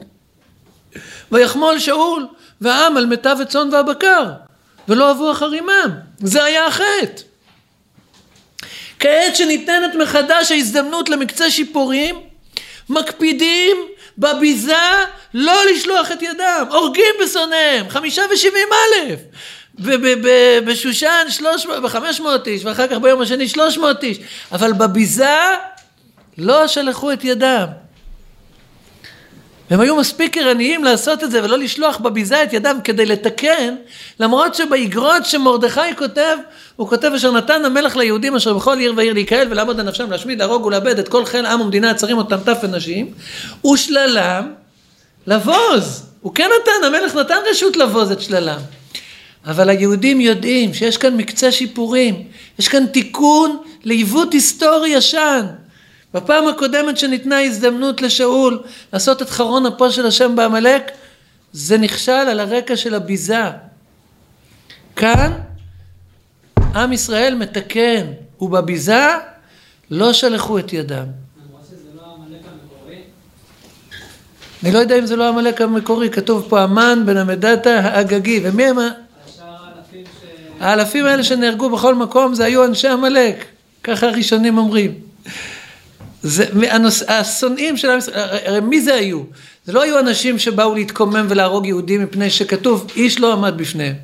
ויחמול שאול והעם על מיטב הצאן והבקר, ולא אבו אחר עמם. זה היה החטא. כעת שניתנת מחדש ההזדמנות למקצה שיפורים, מקפידים בביזה לא לשלוח את ידם, הורגים בשונאיהם, חמישה ושבעים אלף. בשושן בחמש מאות איש, ואחר כך ביום השני שלוש מאות איש, אבל בביזה לא שלחו את ידם. הם היו מספיק ערניים לעשות את זה ולא לשלוח בביזה את ידם כדי לתקן, למרות שבאגרות שמרדכי כותב, הוא כותב אשר נתן המלך ליהודים אשר בכל עיר ועיר להיקהל ולעמוד על נפשם להשמיד, להרוג ולאבד את כל חיל עם ומדינה הצרים אותם טף ונשים, ושללם לבוז. הוא כן נתן, המלך נתן רשות לבוז את שללם. אבל היהודים יודעים שיש כאן מקצה שיפורים, יש כאן תיקון לעיוות היסטורי ישן. בפעם הקודמת שניתנה הזדמנות לשאול לעשות את חרון אפו של השם בעמלק, זה נכשל על הרקע של הביזה. כאן עם ישראל מתקן, ובביזה לא שלחו את ידם. אני לא יודע אם זה לא עמלק המקורי, כתוב פה המן בן המדתה האגגי, ומי הם האלפים האלה שנהרגו בכל מקום זה היו אנשי עמלק, ככה הראשונים אומרים. זה, הנוס, השונאים של עם ישראל, הרי מי זה היו? זה לא היו אנשים שבאו להתקומם ולהרוג יהודים מפני שכתוב איש לא עמד בפניהם.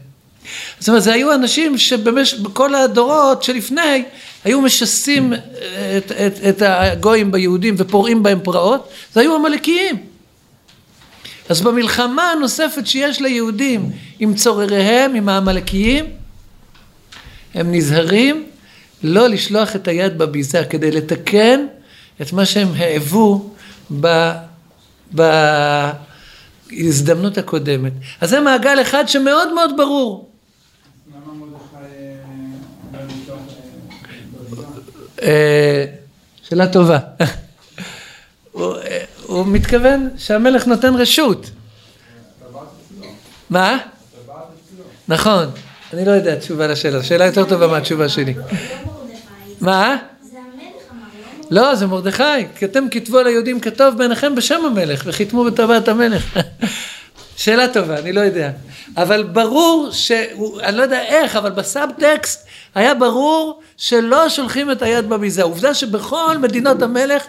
זאת אומרת זה היו אנשים שבכל הדורות שלפני היו משסים את, את, את הגויים ביהודים ופורעים בהם פרעות, זה היו עמלקיים. אז במלחמה הנוספת שיש ליהודים עם צורריהם, עם העמלקיים, הם נזהרים לא לשלוח את היד בביזה כדי לתקן את מה שהם העבו בהזדמנות הקודמת. אז זה מעגל אחד שמאוד מאוד ברור. אה, שאלה טובה. הוא מתכוון שהמלך נותן רשות. מה? נכון, אני לא יודע תשובה לשאלה, שאלה יותר טובה מהתשובה שלי. לא. מה? לא זה מרדכי, כי אתם כתבו על היהודים כתוב בעיניכם בשם המלך, וחיתמו בטבעת המלך. שאלה טובה, אני לא יודע. אבל ברור ש... אני לא יודע איך, אבל בסאב-טקסט היה ברור שלא שולחים את היד בביזה. עובדה שבכל מדינות המלך,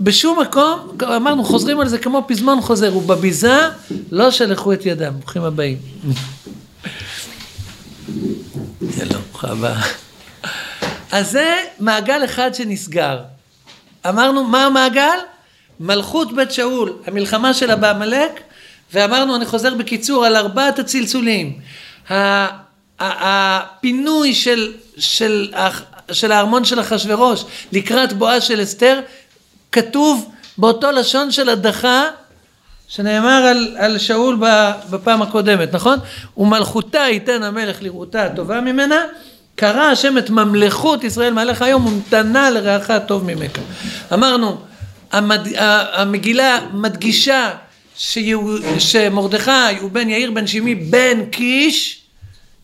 בשום מקום, אמרנו, חוזרים על זה כמו פזמון חוזר, ובביזה לא שלחו את ידם. ברוכים הבאים. שלום, הבאה. אז זה מעגל אחד שנסגר. אמרנו, מה המעגל? מלכות בית שאול, המלחמה שלה בעמלק, ואמרנו, אני חוזר בקיצור, על ארבעת הצלצולים. הפינוי של, של, של הארמון של אחשורוש לקראת בואה של אסתר, כתוב באותו לשון של הדחה שנאמר על, על שאול בפעם הקודמת, נכון? ומלכותה ייתן המלך לראותה הטובה ממנה, קרא השם את ממלכות ישראל מעליך היום ונתנה לרעך הטוב ממך. אמרנו, המד... המגילה מדגישה שיהו... שמרדכי הוא בן יאיר בן שמעי בן קיש,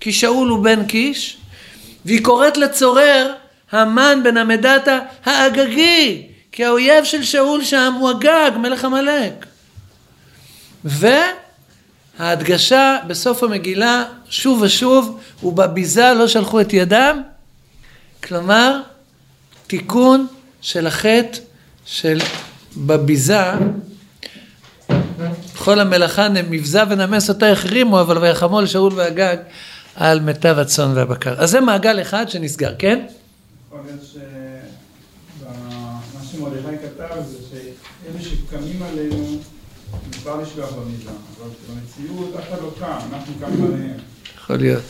כי שאול הוא בן קיש, והיא קוראת לצורר המן בן המדתה האגגי, כי האויב של שאול שם הוא הגג, מלך עמלק. וההדגשה בסוף המגילה, שוב ושוב, ובביזה לא שלחו את ידם, כלומר, תיקון של החטא של בביזה, כל המלאכה מבזה ונמס אותה החרימו, אבל ויחמו לשאול והגג על מיטב הצאן והבקר. אז זה מעגל אחד שנסגר, כן? יכול להיות שמה שמרדכי כתב זה שאלה שקמים עלינו מותר לשלוח במילה, אבל במציאות אף אחד לא קם, אנחנו קמנו עליהם. יכול להיות.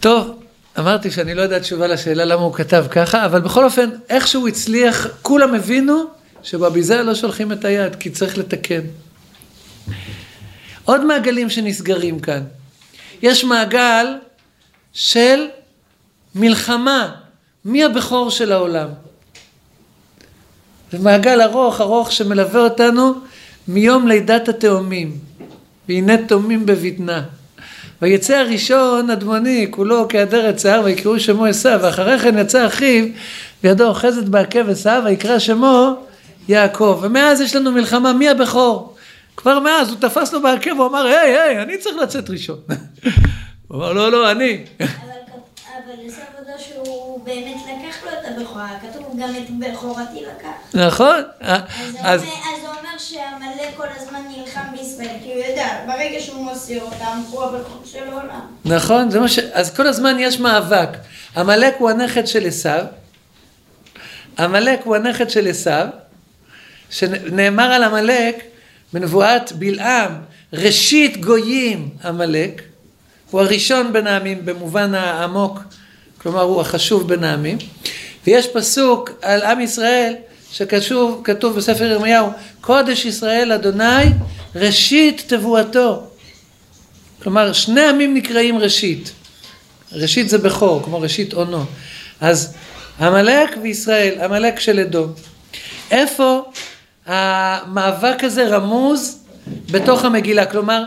טוב, אמרתי שאני לא יודע תשובה לשאלה למה הוא כתב ככה, אבל בכל אופן, איך שהוא הצליח, כולם הבינו שבביזה לא שולחים את היד, כי צריך לתקן. עוד מעגלים שנסגרים כאן. יש מעגל של מלחמה, מי הבכור של העולם? זה מעגל ארוך ארוך שמלווה אותנו מיום לידת התאומים. והנה תאומים בבטנה. ויצא הראשון אדמוני כולו כעדרת שיער ויקראו שמו עשיו ואחרי כן יצא אחיו וידו אוחזת בעקב עשיו ויקרא שמו יעקב ומאז יש לנו מלחמה מי הבכור כבר מאז הוא תפס לו בעקב הוא אמר היי היי אני צריך לצאת ראשון הוא אמר לא לא אני אבל עשה עבודה שהוא באמת לקח לו את הבכורה, כתוב גם את בכורתי לקח. נכון אז זה אומר- שעמלק כל הזמן נלחם בישראל, כי הוא יודע, ברגע שהוא מוסר אותם, הוא הבכור של העולם. נכון, זה מה ש... אז כל הזמן יש מאבק. עמלק הוא הנכד של עשיו, עמלק הוא הנכד של עשיו, שנאמר על עמלק בנבואת בלעם, ראשית גויים עמלק, הוא הראשון בין העמים במובן העמוק, כלומר הוא החשוב בין העמים, ויש פסוק על עם ישראל שכתוב כתוב בספר ירמיהו, קודש ישראל אדוני ראשית תבואתו. כלומר, שני עמים נקראים ראשית. ראשית זה בכור, כמו ראשית עונו. אז עמלק וישראל, עמלק של אדום. איפה המאבק הזה רמוז בתוך המגילה? כלומר,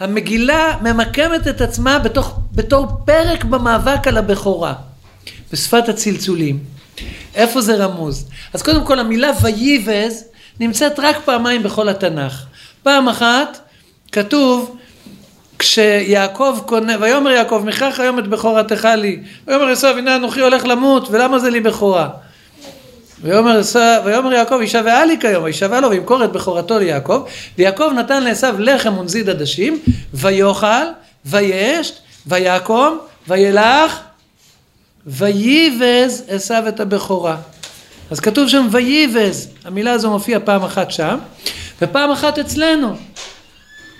המגילה ממקמת את עצמה בתוך, בתור פרק במאבק על הבכורה, בשפת הצלצולים. איפה זה רמוז? אז קודם כל המילה וייבז נמצאת רק פעמיים בכל התנ"ך. פעם אחת כתוב כשיעקב קונה, ויאמר יעקב מכך היום את בכורתך לי, ויאמר עשיו הנה אנוכי הולך למות ולמה זה לי בכורה? ויאמר, ויאמר יעקב יישבעה לי כיום, וישבע לו וימכור את בכורתו ליעקב, ויעקב נתן לעשיו לחם ונזיד עדשים, ויאכל, וישת, ויקום, וילך, וייבז עשיו את הבכורה. אז כתוב שם וייבז, המילה הזו מופיעה פעם אחת שם, ופעם אחת אצלנו.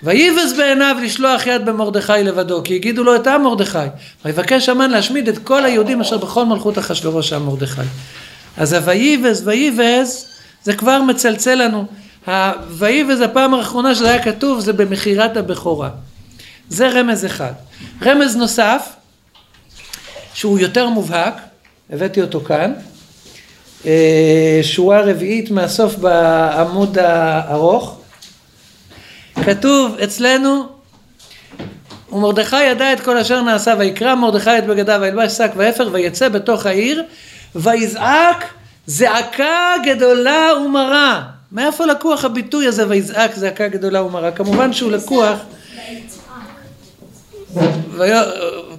ויבז בעיניו לשלוח יד במרדכי לבדו, כי הגידו לו את עם מרדכי. ויבקש המן להשמיד את כל היהודים אשר בכל מלכות אחשורוש עם מרדכי. אז הויבז, ויבז, זה כבר מצלצל לנו. הויבז, הפעם האחרונה שזה היה כתוב, זה במכירת הבכורה. זה רמז אחד. רמז נוסף, שהוא יותר מובהק, הבאתי אותו כאן, אה, שורה רביעית מהסוף בעמוד הארוך, כתוב אצלנו ומרדכי ידע את כל אשר נעשה, ויקרא מרדכי את בגדיו, וילבש שק ואפר, ויצא בתוך העיר, ויזעק זעקה גדולה ומרה. מאיפה לקוח הביטוי הזה, ויזעק זעקה גדולה ומרה? כמובן שהוא לקוח,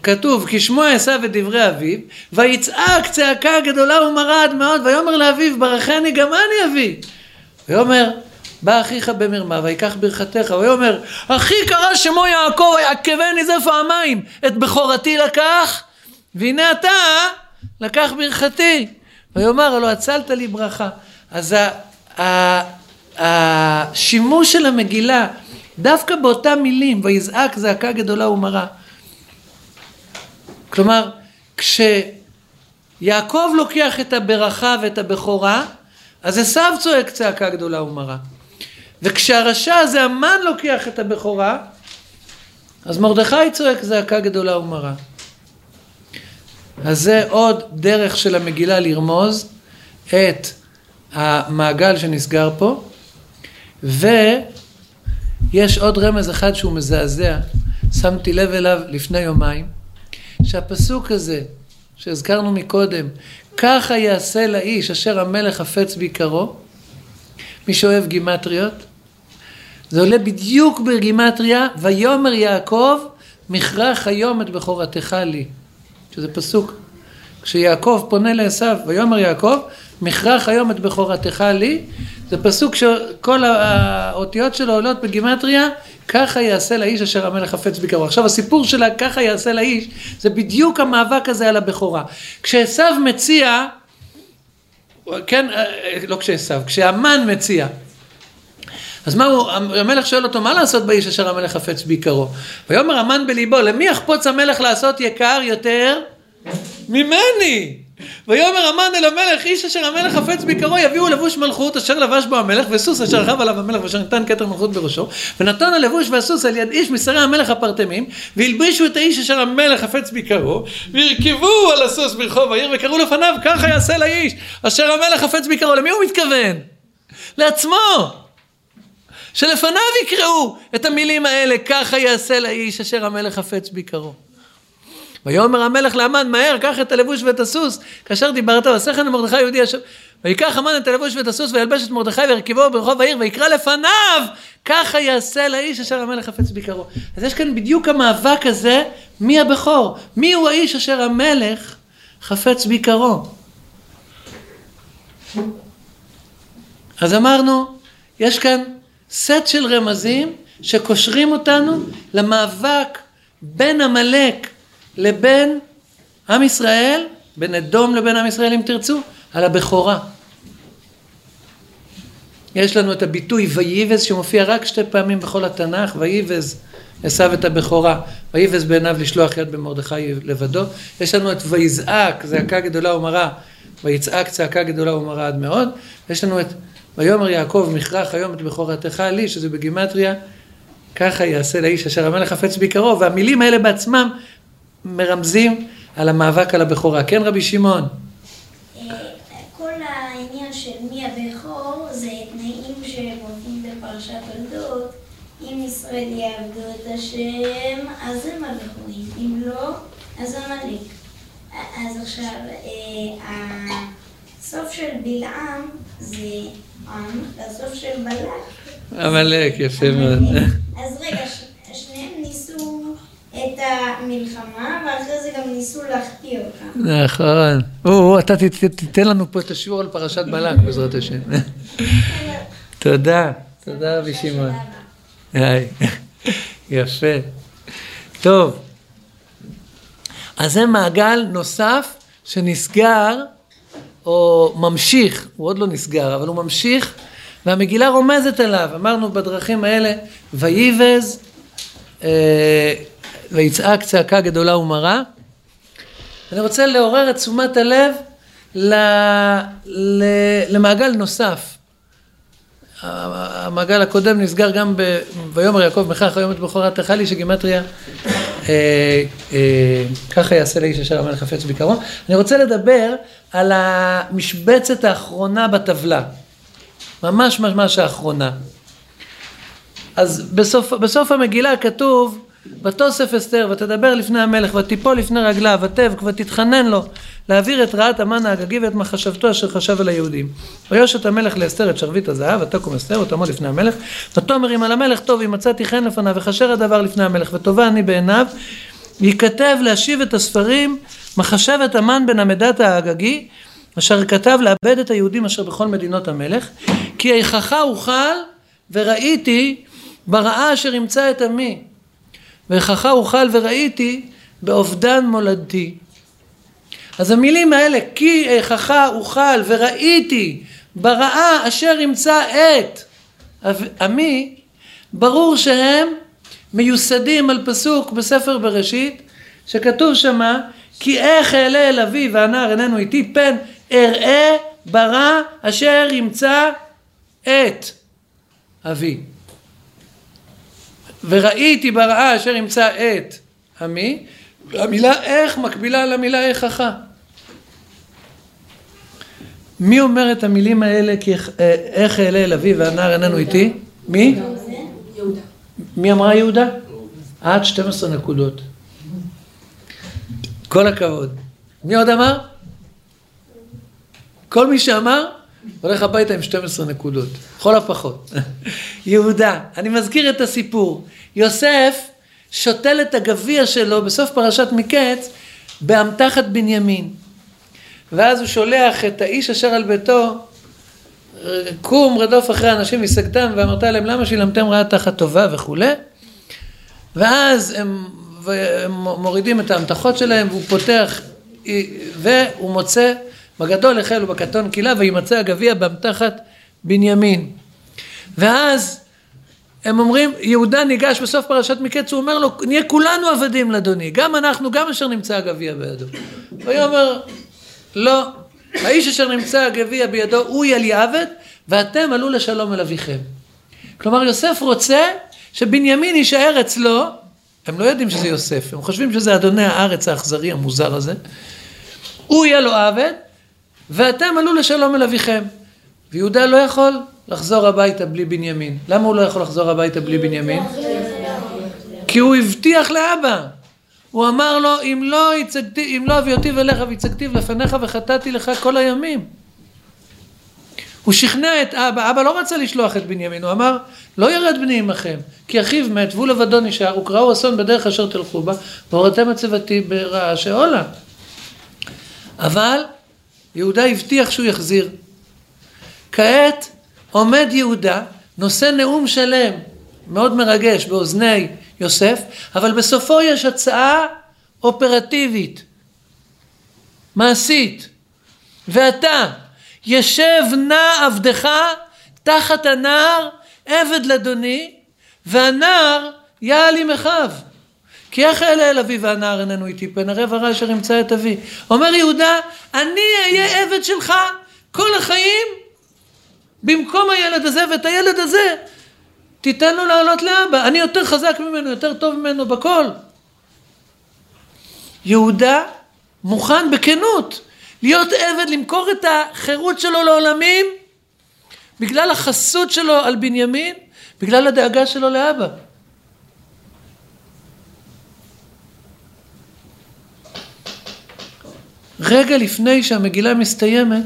כתוב, כי שמוע עשיו את דברי אביו, ויצעק צעקה גדולה ומרה עד מאוד, ויאמר לאביו, ברכני גם אני אבי. ויאמר, בא אחיך במרמה, ויקח ברכתך, ויאמר, אחי קרא שמו יעקב, ויעקבני זה פעמיים, את בכורתי לקח, והנה אתה לקח ברכתי. ויאמר, הלא הצלת לי ברכה. אז השימוש של המגילה, דווקא באותם מילים, ויזעק זעקה גדולה ומרה. כלומר, כשיעקב לוקח את הברכה ואת הבכורה, אז עשיו צועק צעקה גדולה ומרה. וכשהרשע הזה המן לוקח את הבכורה, אז מרדכי צועק זעקה גדולה ומרה. אז זה עוד דרך של המגילה לרמוז את המעגל שנסגר פה, ויש עוד רמז אחד שהוא מזעזע, שמתי לב אליו לפני יומיים, שהפסוק הזה שהזכרנו מקודם, ככה יעשה לאיש אשר המלך חפץ ביקרו, מי שאוהב גימטריות, זה עולה בדיוק בגימטריה, ויאמר יעקב, מכרח היום את בכורתך לי. שזה פסוק. כשיעקב פונה לעשו, ויאמר יעקב, מכרח היום את בכורתך לי, זה פסוק שכל האותיות שלו עולות בגימטריה, ככה יעשה לאיש אשר המלך חפץ ביקרו. עכשיו הסיפור של ככה יעשה לאיש, זה בדיוק המאבק הזה על הבכורה. כשעשו מציע, כן, לא כשעשו, כשהמן מציע, אז מה הוא, המלך שואל אותו, מה לעשות באיש אשר המלך חפץ ביקרו? ויאמר המן בליבו, למי יחפוץ המלך לעשות יקר יותר ממני? ויאמר המן אל המלך, איש אשר המלך חפץ ביקרו, יביאו לבוש מלכות אשר לבש בו המלך, וסוס אשר רכב עליו המלך, ואשר ניתן כתר מלכות בראשו, ונתן הלבוש והסוס על יד איש משרי המלך הפרטמים, והלבישו את האיש אשר המלך חפץ ביקרו, והרכבו על הסוס ברחוב העיר, וקראו לפניו, ככה יעשה לאיש אשר המלך חפץ ביקרו. למי הוא מתכוון? לעצמו. שלפניו יקראו את המילים האלה, ככה יעשה לאיש אשר המלך חפץ ביקרו. ויאמר המלך לאמן, מהר, קח את הלבוש ואת הסוס, כאשר דיברת, כן למרדכי יהודי אשר... ויקח המן את הלבוש ואת הסוס, וילבש את מרדכי והרכבו ברחוב העיר, ויקרא לפניו, ככה יעשה לאיש אשר המלך חפץ ביקרו. אז יש כאן בדיוק המאבק הזה, מי הבכור? מי הוא האיש אשר המלך חפץ ביקרו? אז אמרנו, יש כאן סט של רמזים שקושרים אותנו למאבק בין עמלק לבין עם ישראל, בין אדום לבין עם ישראל אם תרצו, על הבכורה. יש לנו את הביטוי ויבז שמופיע רק שתי פעמים בכל התנ"ך, ויבז עשו את הבכורה, ויבז בעיניו לשלוח יד במרדכי לבדו. יש לנו את ויזעק, זעקה גדולה ומרה, ויצעק צעקה גדולה ומרה עד מאוד. יש לנו את ויאמר יעקב מכרה כיום את בכורתך לי, שזה בגימטריה, ככה יעשה לאיש אשר המלך חפץ ביקרו, והמילים האלה בעצמם מרמזים על המאבק על הבכורה. כן רבי שמעון? ישראל יעבדו את השם, אז הם הבכורים. אם לא, אז עמלק. אז עכשיו, אה, הסוף של בלעם זה עם, והסוף של בלק. עמלק, יפה מאוד. אז רגע, שניהם ניסו את המלחמה, ואחרי זה גם ניסו להחטיא אותה. נכון. או, אתה תיתן לנו פה את השיעור על פרשת בלק, בעזרת השם. תודה, תודה רבי שמעון. יפה. טוב, אז זה מעגל נוסף שנסגר, או ממשיך, הוא עוד לא נסגר, אבל הוא ממשיך, והמגילה רומזת אליו. אמרנו בדרכים האלה, וייבז, אה, ויצעק צעקה גדולה ומרה. אני רוצה לעורר את תשומת הלב למעגל נוסף. המעגל הקודם נסגר גם ב... ויאמר יעקב מכך היום את בכורתך לי שגימטריה אה, אה, ככה יעשה לאיש אשר המלך חפץ ביקרו. אני רוצה לדבר על המשבצת האחרונה בטבלה. ממש ממש האחרונה. אז בסוף, בסוף המגילה כתוב ותוסף אסתר ותדבר לפני המלך ותיפול לפני רגליו ותבק ותתחנן לו להעביר את רעת המן האגגי ואת מחשבתו אשר חשב על היהודים. ויושת המלך לאסתר את שרביט הזהב ותקום אסתר ותעמוד לפני המלך ותאמר אם על המלך טוב אם מצאתי חן לפניו וכשר הדבר לפני המלך וטובה אני בעיניו ייכתב להשיב את הספרים מחשבת המן בן עמדת האגגי אשר כתב לאבד את היהודים אשר בכל מדינות המלך כי איכך אוכל וראיתי ברעה אשר ימצא את עמי ואיכך אוכל וראיתי באובדן מולדתי. אז המילים האלה, כי איכך אוכל וראיתי ברעה אשר ימצא את עמי, ברור שהם מיוסדים על פסוק בספר בראשית, שכתוב שמה, כי איך אעלה אל אבי והנער איננו איתי, פן אראה ברע אשר ימצא את אבי. וראיתי ברעה אשר ימצא את עמי, המילה איך מקבילה למילה איככה. מי אומר את המילים האלה כי איך אעלה אל אבי והנער איננו איתי? מי? מי אמרה יהודה? עד 12 נקודות. כל הכבוד. מי עוד אמר? כל מי שאמר, הולך הביתה עם 12 נקודות, לכל הפחות. יהודה, אני מזכיר את הסיפור. יוסף שותל את הגביע שלו בסוף פרשת מקץ באמתחת בנימין. ואז הוא שולח את האיש אשר על ביתו, קום רדוף אחרי אנשים והשגתם ואמרת להם למה שילמתם רעה תחת טובה וכולי. ואז הם, הם מורידים את האמתחות שלהם והוא פותח והוא מוצא בגדול החל ובקטון קילה וימצא הגביע באמתחת בנימין. ואז הם אומרים, יהודה ניגש בסוף פרשת מקץ, הוא אומר לו, נהיה כולנו עבדים לאדוני, גם אנחנו, גם אשר נמצא הגביע בידו. ויאמר, לא, האיש אשר נמצא הגביע בידו, הוא יהיה לי עבד, ואתם עלו לשלום אל אביכם. כלומר, יוסף רוצה שבנימין יישאר אצלו, הם לא יודעים שזה יוסף, הם חושבים שזה אדוני הארץ האכזרי המוזר הזה, הוא יהיה לו עבד, ואתם עלו לשלום אל אביכם. ויהודה לא יכול לחזור הביתה בלי בנימין. למה הוא לא יכול לחזור הביתה בלי בנימין? כי הוא הבטיח לאבא. הוא אמר לו, אם לא, יצגתי, אם לא אביא אותי ואליך והצגתיו לפניך וחטאתי לך כל הימים. הוא שכנע את אבא, אבא לא רצה לשלוח את בנימין, הוא אמר, לא ירד בני עמכם, כי אחיו מת והוא לבדו נשאר, וקראו אסון בדרך אשר תלכו בה, והורתם צוותי ברעשי עולה. אבל יהודה הבטיח שהוא יחזיר. כעת עומד יהודה, נושא נאום שלם, מאוד מרגש, באוזני יוסף, אבל בסופו יש הצעה אופרטיבית, מעשית. ואתה, ישב נא עבדך תחת הנער, עבד לאדוני, והנער יעל עם אחיו. כי איך אלה אל אבי והנער איננו איתי פן ערב הרע אשר ימצא את אבי. אומר יהודה, אני אהיה עבד שלך כל החיים במקום הילד הזה, ואת הילד הזה תיתן לו לעלות לאבא. אני יותר חזק ממנו, יותר טוב ממנו בכל. יהודה מוכן בכנות להיות עבד, למכור את החירות שלו לעולמים בגלל החסות שלו על בנימין, בגלל הדאגה שלו לאבא. רגע לפני שהמגילה מסתיימת,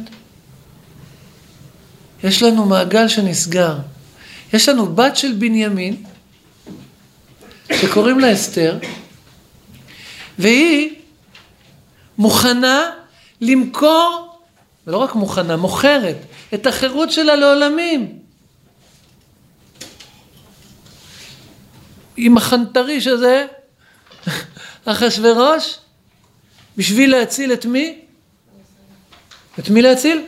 יש לנו מעגל שנסגר. יש לנו בת של בנימין, שקוראים לה אסתר, והיא מוכנה למכור, ולא רק מוכנה, מוכרת, את החירות שלה לעולמים. עם החנטריש הזה, אחשורוש, בשביל להציל את מי? את מי להציל?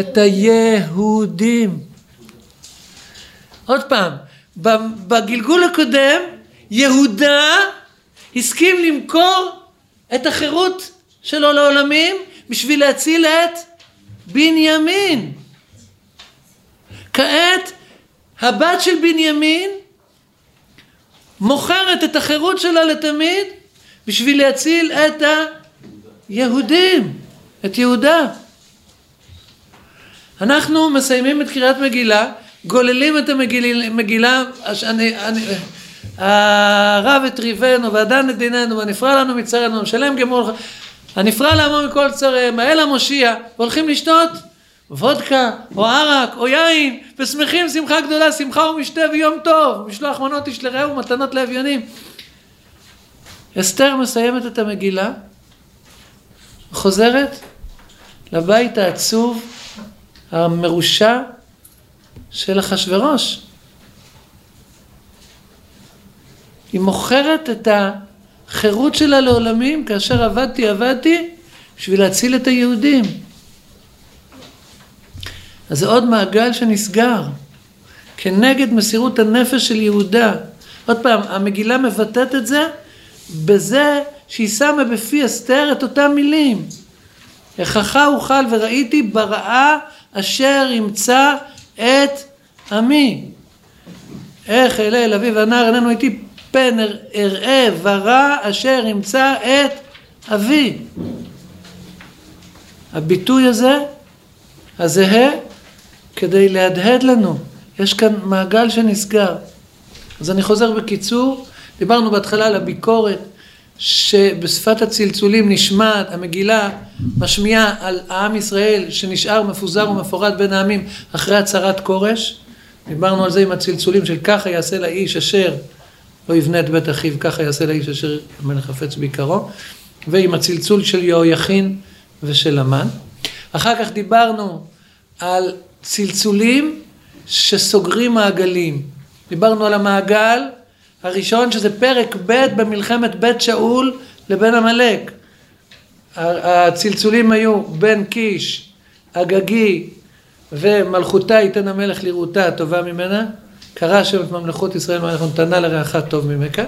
את היהודים. עוד פעם, בגלגול הקודם, יהודה הסכים למכור את החירות שלו לעולמים בשביל להציל את בנימין. כעת, הבת של בנימין מוכרת את החירות שלה לתמיד בשביל להציל את היהודים, את יהודה. אנחנו מסיימים את קריאת מגילה, גוללים את המגילה, אני, אני, הרב הטריבנו, והדן את דיננו, והנפרע לנו מצרינו, ומשלם גמול, הנפרע לעמו מכל צריהם, האל המושיע, והולכים לשתות וודקה, או ערק, או יין, ושמחים שמחה גדולה, שמחה ומשתה ויום טוב, משלוח מנות איש לרעהו, מתנות לאביונים. אסתר מסיימת את המגילה, חוזרת לבית העצוב, המרושע של אחשורוש. היא מוכרת את החירות שלה לעולמים, כאשר עבדתי, עבדתי, בשביל להציל את היהודים. אז זה עוד מעגל שנסגר, כנגד מסירות הנפש של יהודה. עוד פעם, המגילה מבטאת את זה בזה שהיא שמה בפי אסתר את אותם מילים. איככה אוכל וראיתי ברעה אשר ימצא את עמי. איך אלה אל אביו הנער איננו איתי פן אראה ורע אשר ימצא את אבי. הביטוי הזה, הזהה, כדי להדהד לנו. יש כאן מעגל שנסגר. אז אני חוזר בקיצור, דיברנו בהתחלה על הביקורת שבשפת הצלצולים נשמעת, המגילה משמיעה על העם ישראל שנשאר מפוזר ומפורד בין העמים אחרי הצהרת כורש. דיברנו על זה עם הצלצולים של ככה יעשה לאיש אשר לא יבנה את בית אחיו, ככה יעשה לאיש אשר המלך חפץ בעיקרו, ועם הצלצול של יהויכין ושל המן. אחר כך דיברנו על צלצולים שסוגרים מעגלים. דיברנו על המעגל הראשון שזה פרק ב' במלחמת בית שאול לבן עמלק. הצלצולים היו בן קיש, אגגי ומלכותה ייתן המלך לראותה הטובה ממנה. קרא השם את ממלכות ישראל מלך נתנה לרעך טוב ממך.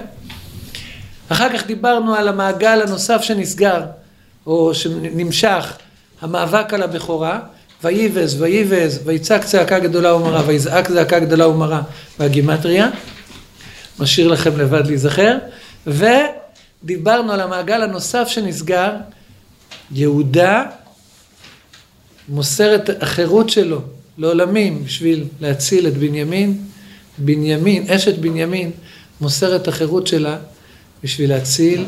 אחר כך דיברנו על המעגל הנוסף שנסגר, או שנמשך, המאבק על הבכורה, ויבז, ויבז, ויצעק צעקה גדולה ומרה, ויזעק זעקה גדולה ומרה, והגימטריה. משאיר לכם לבד להיזכר. ודיברנו על המעגל הנוסף שנסגר, יהודה מוסר את החירות שלו לעולמים בשביל להציל את בנימין. בנימין, אשת בנימין, מוסר את החירות שלה בשביל להציל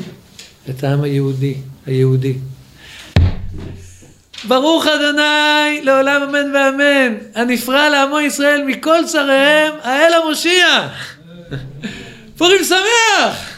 את העם היהודי, היהודי. ברוך אדוני לעולם אמן ואמן, הנפרע לעמו ישראל מכל צריהם, האל המושיע. פורים שמח!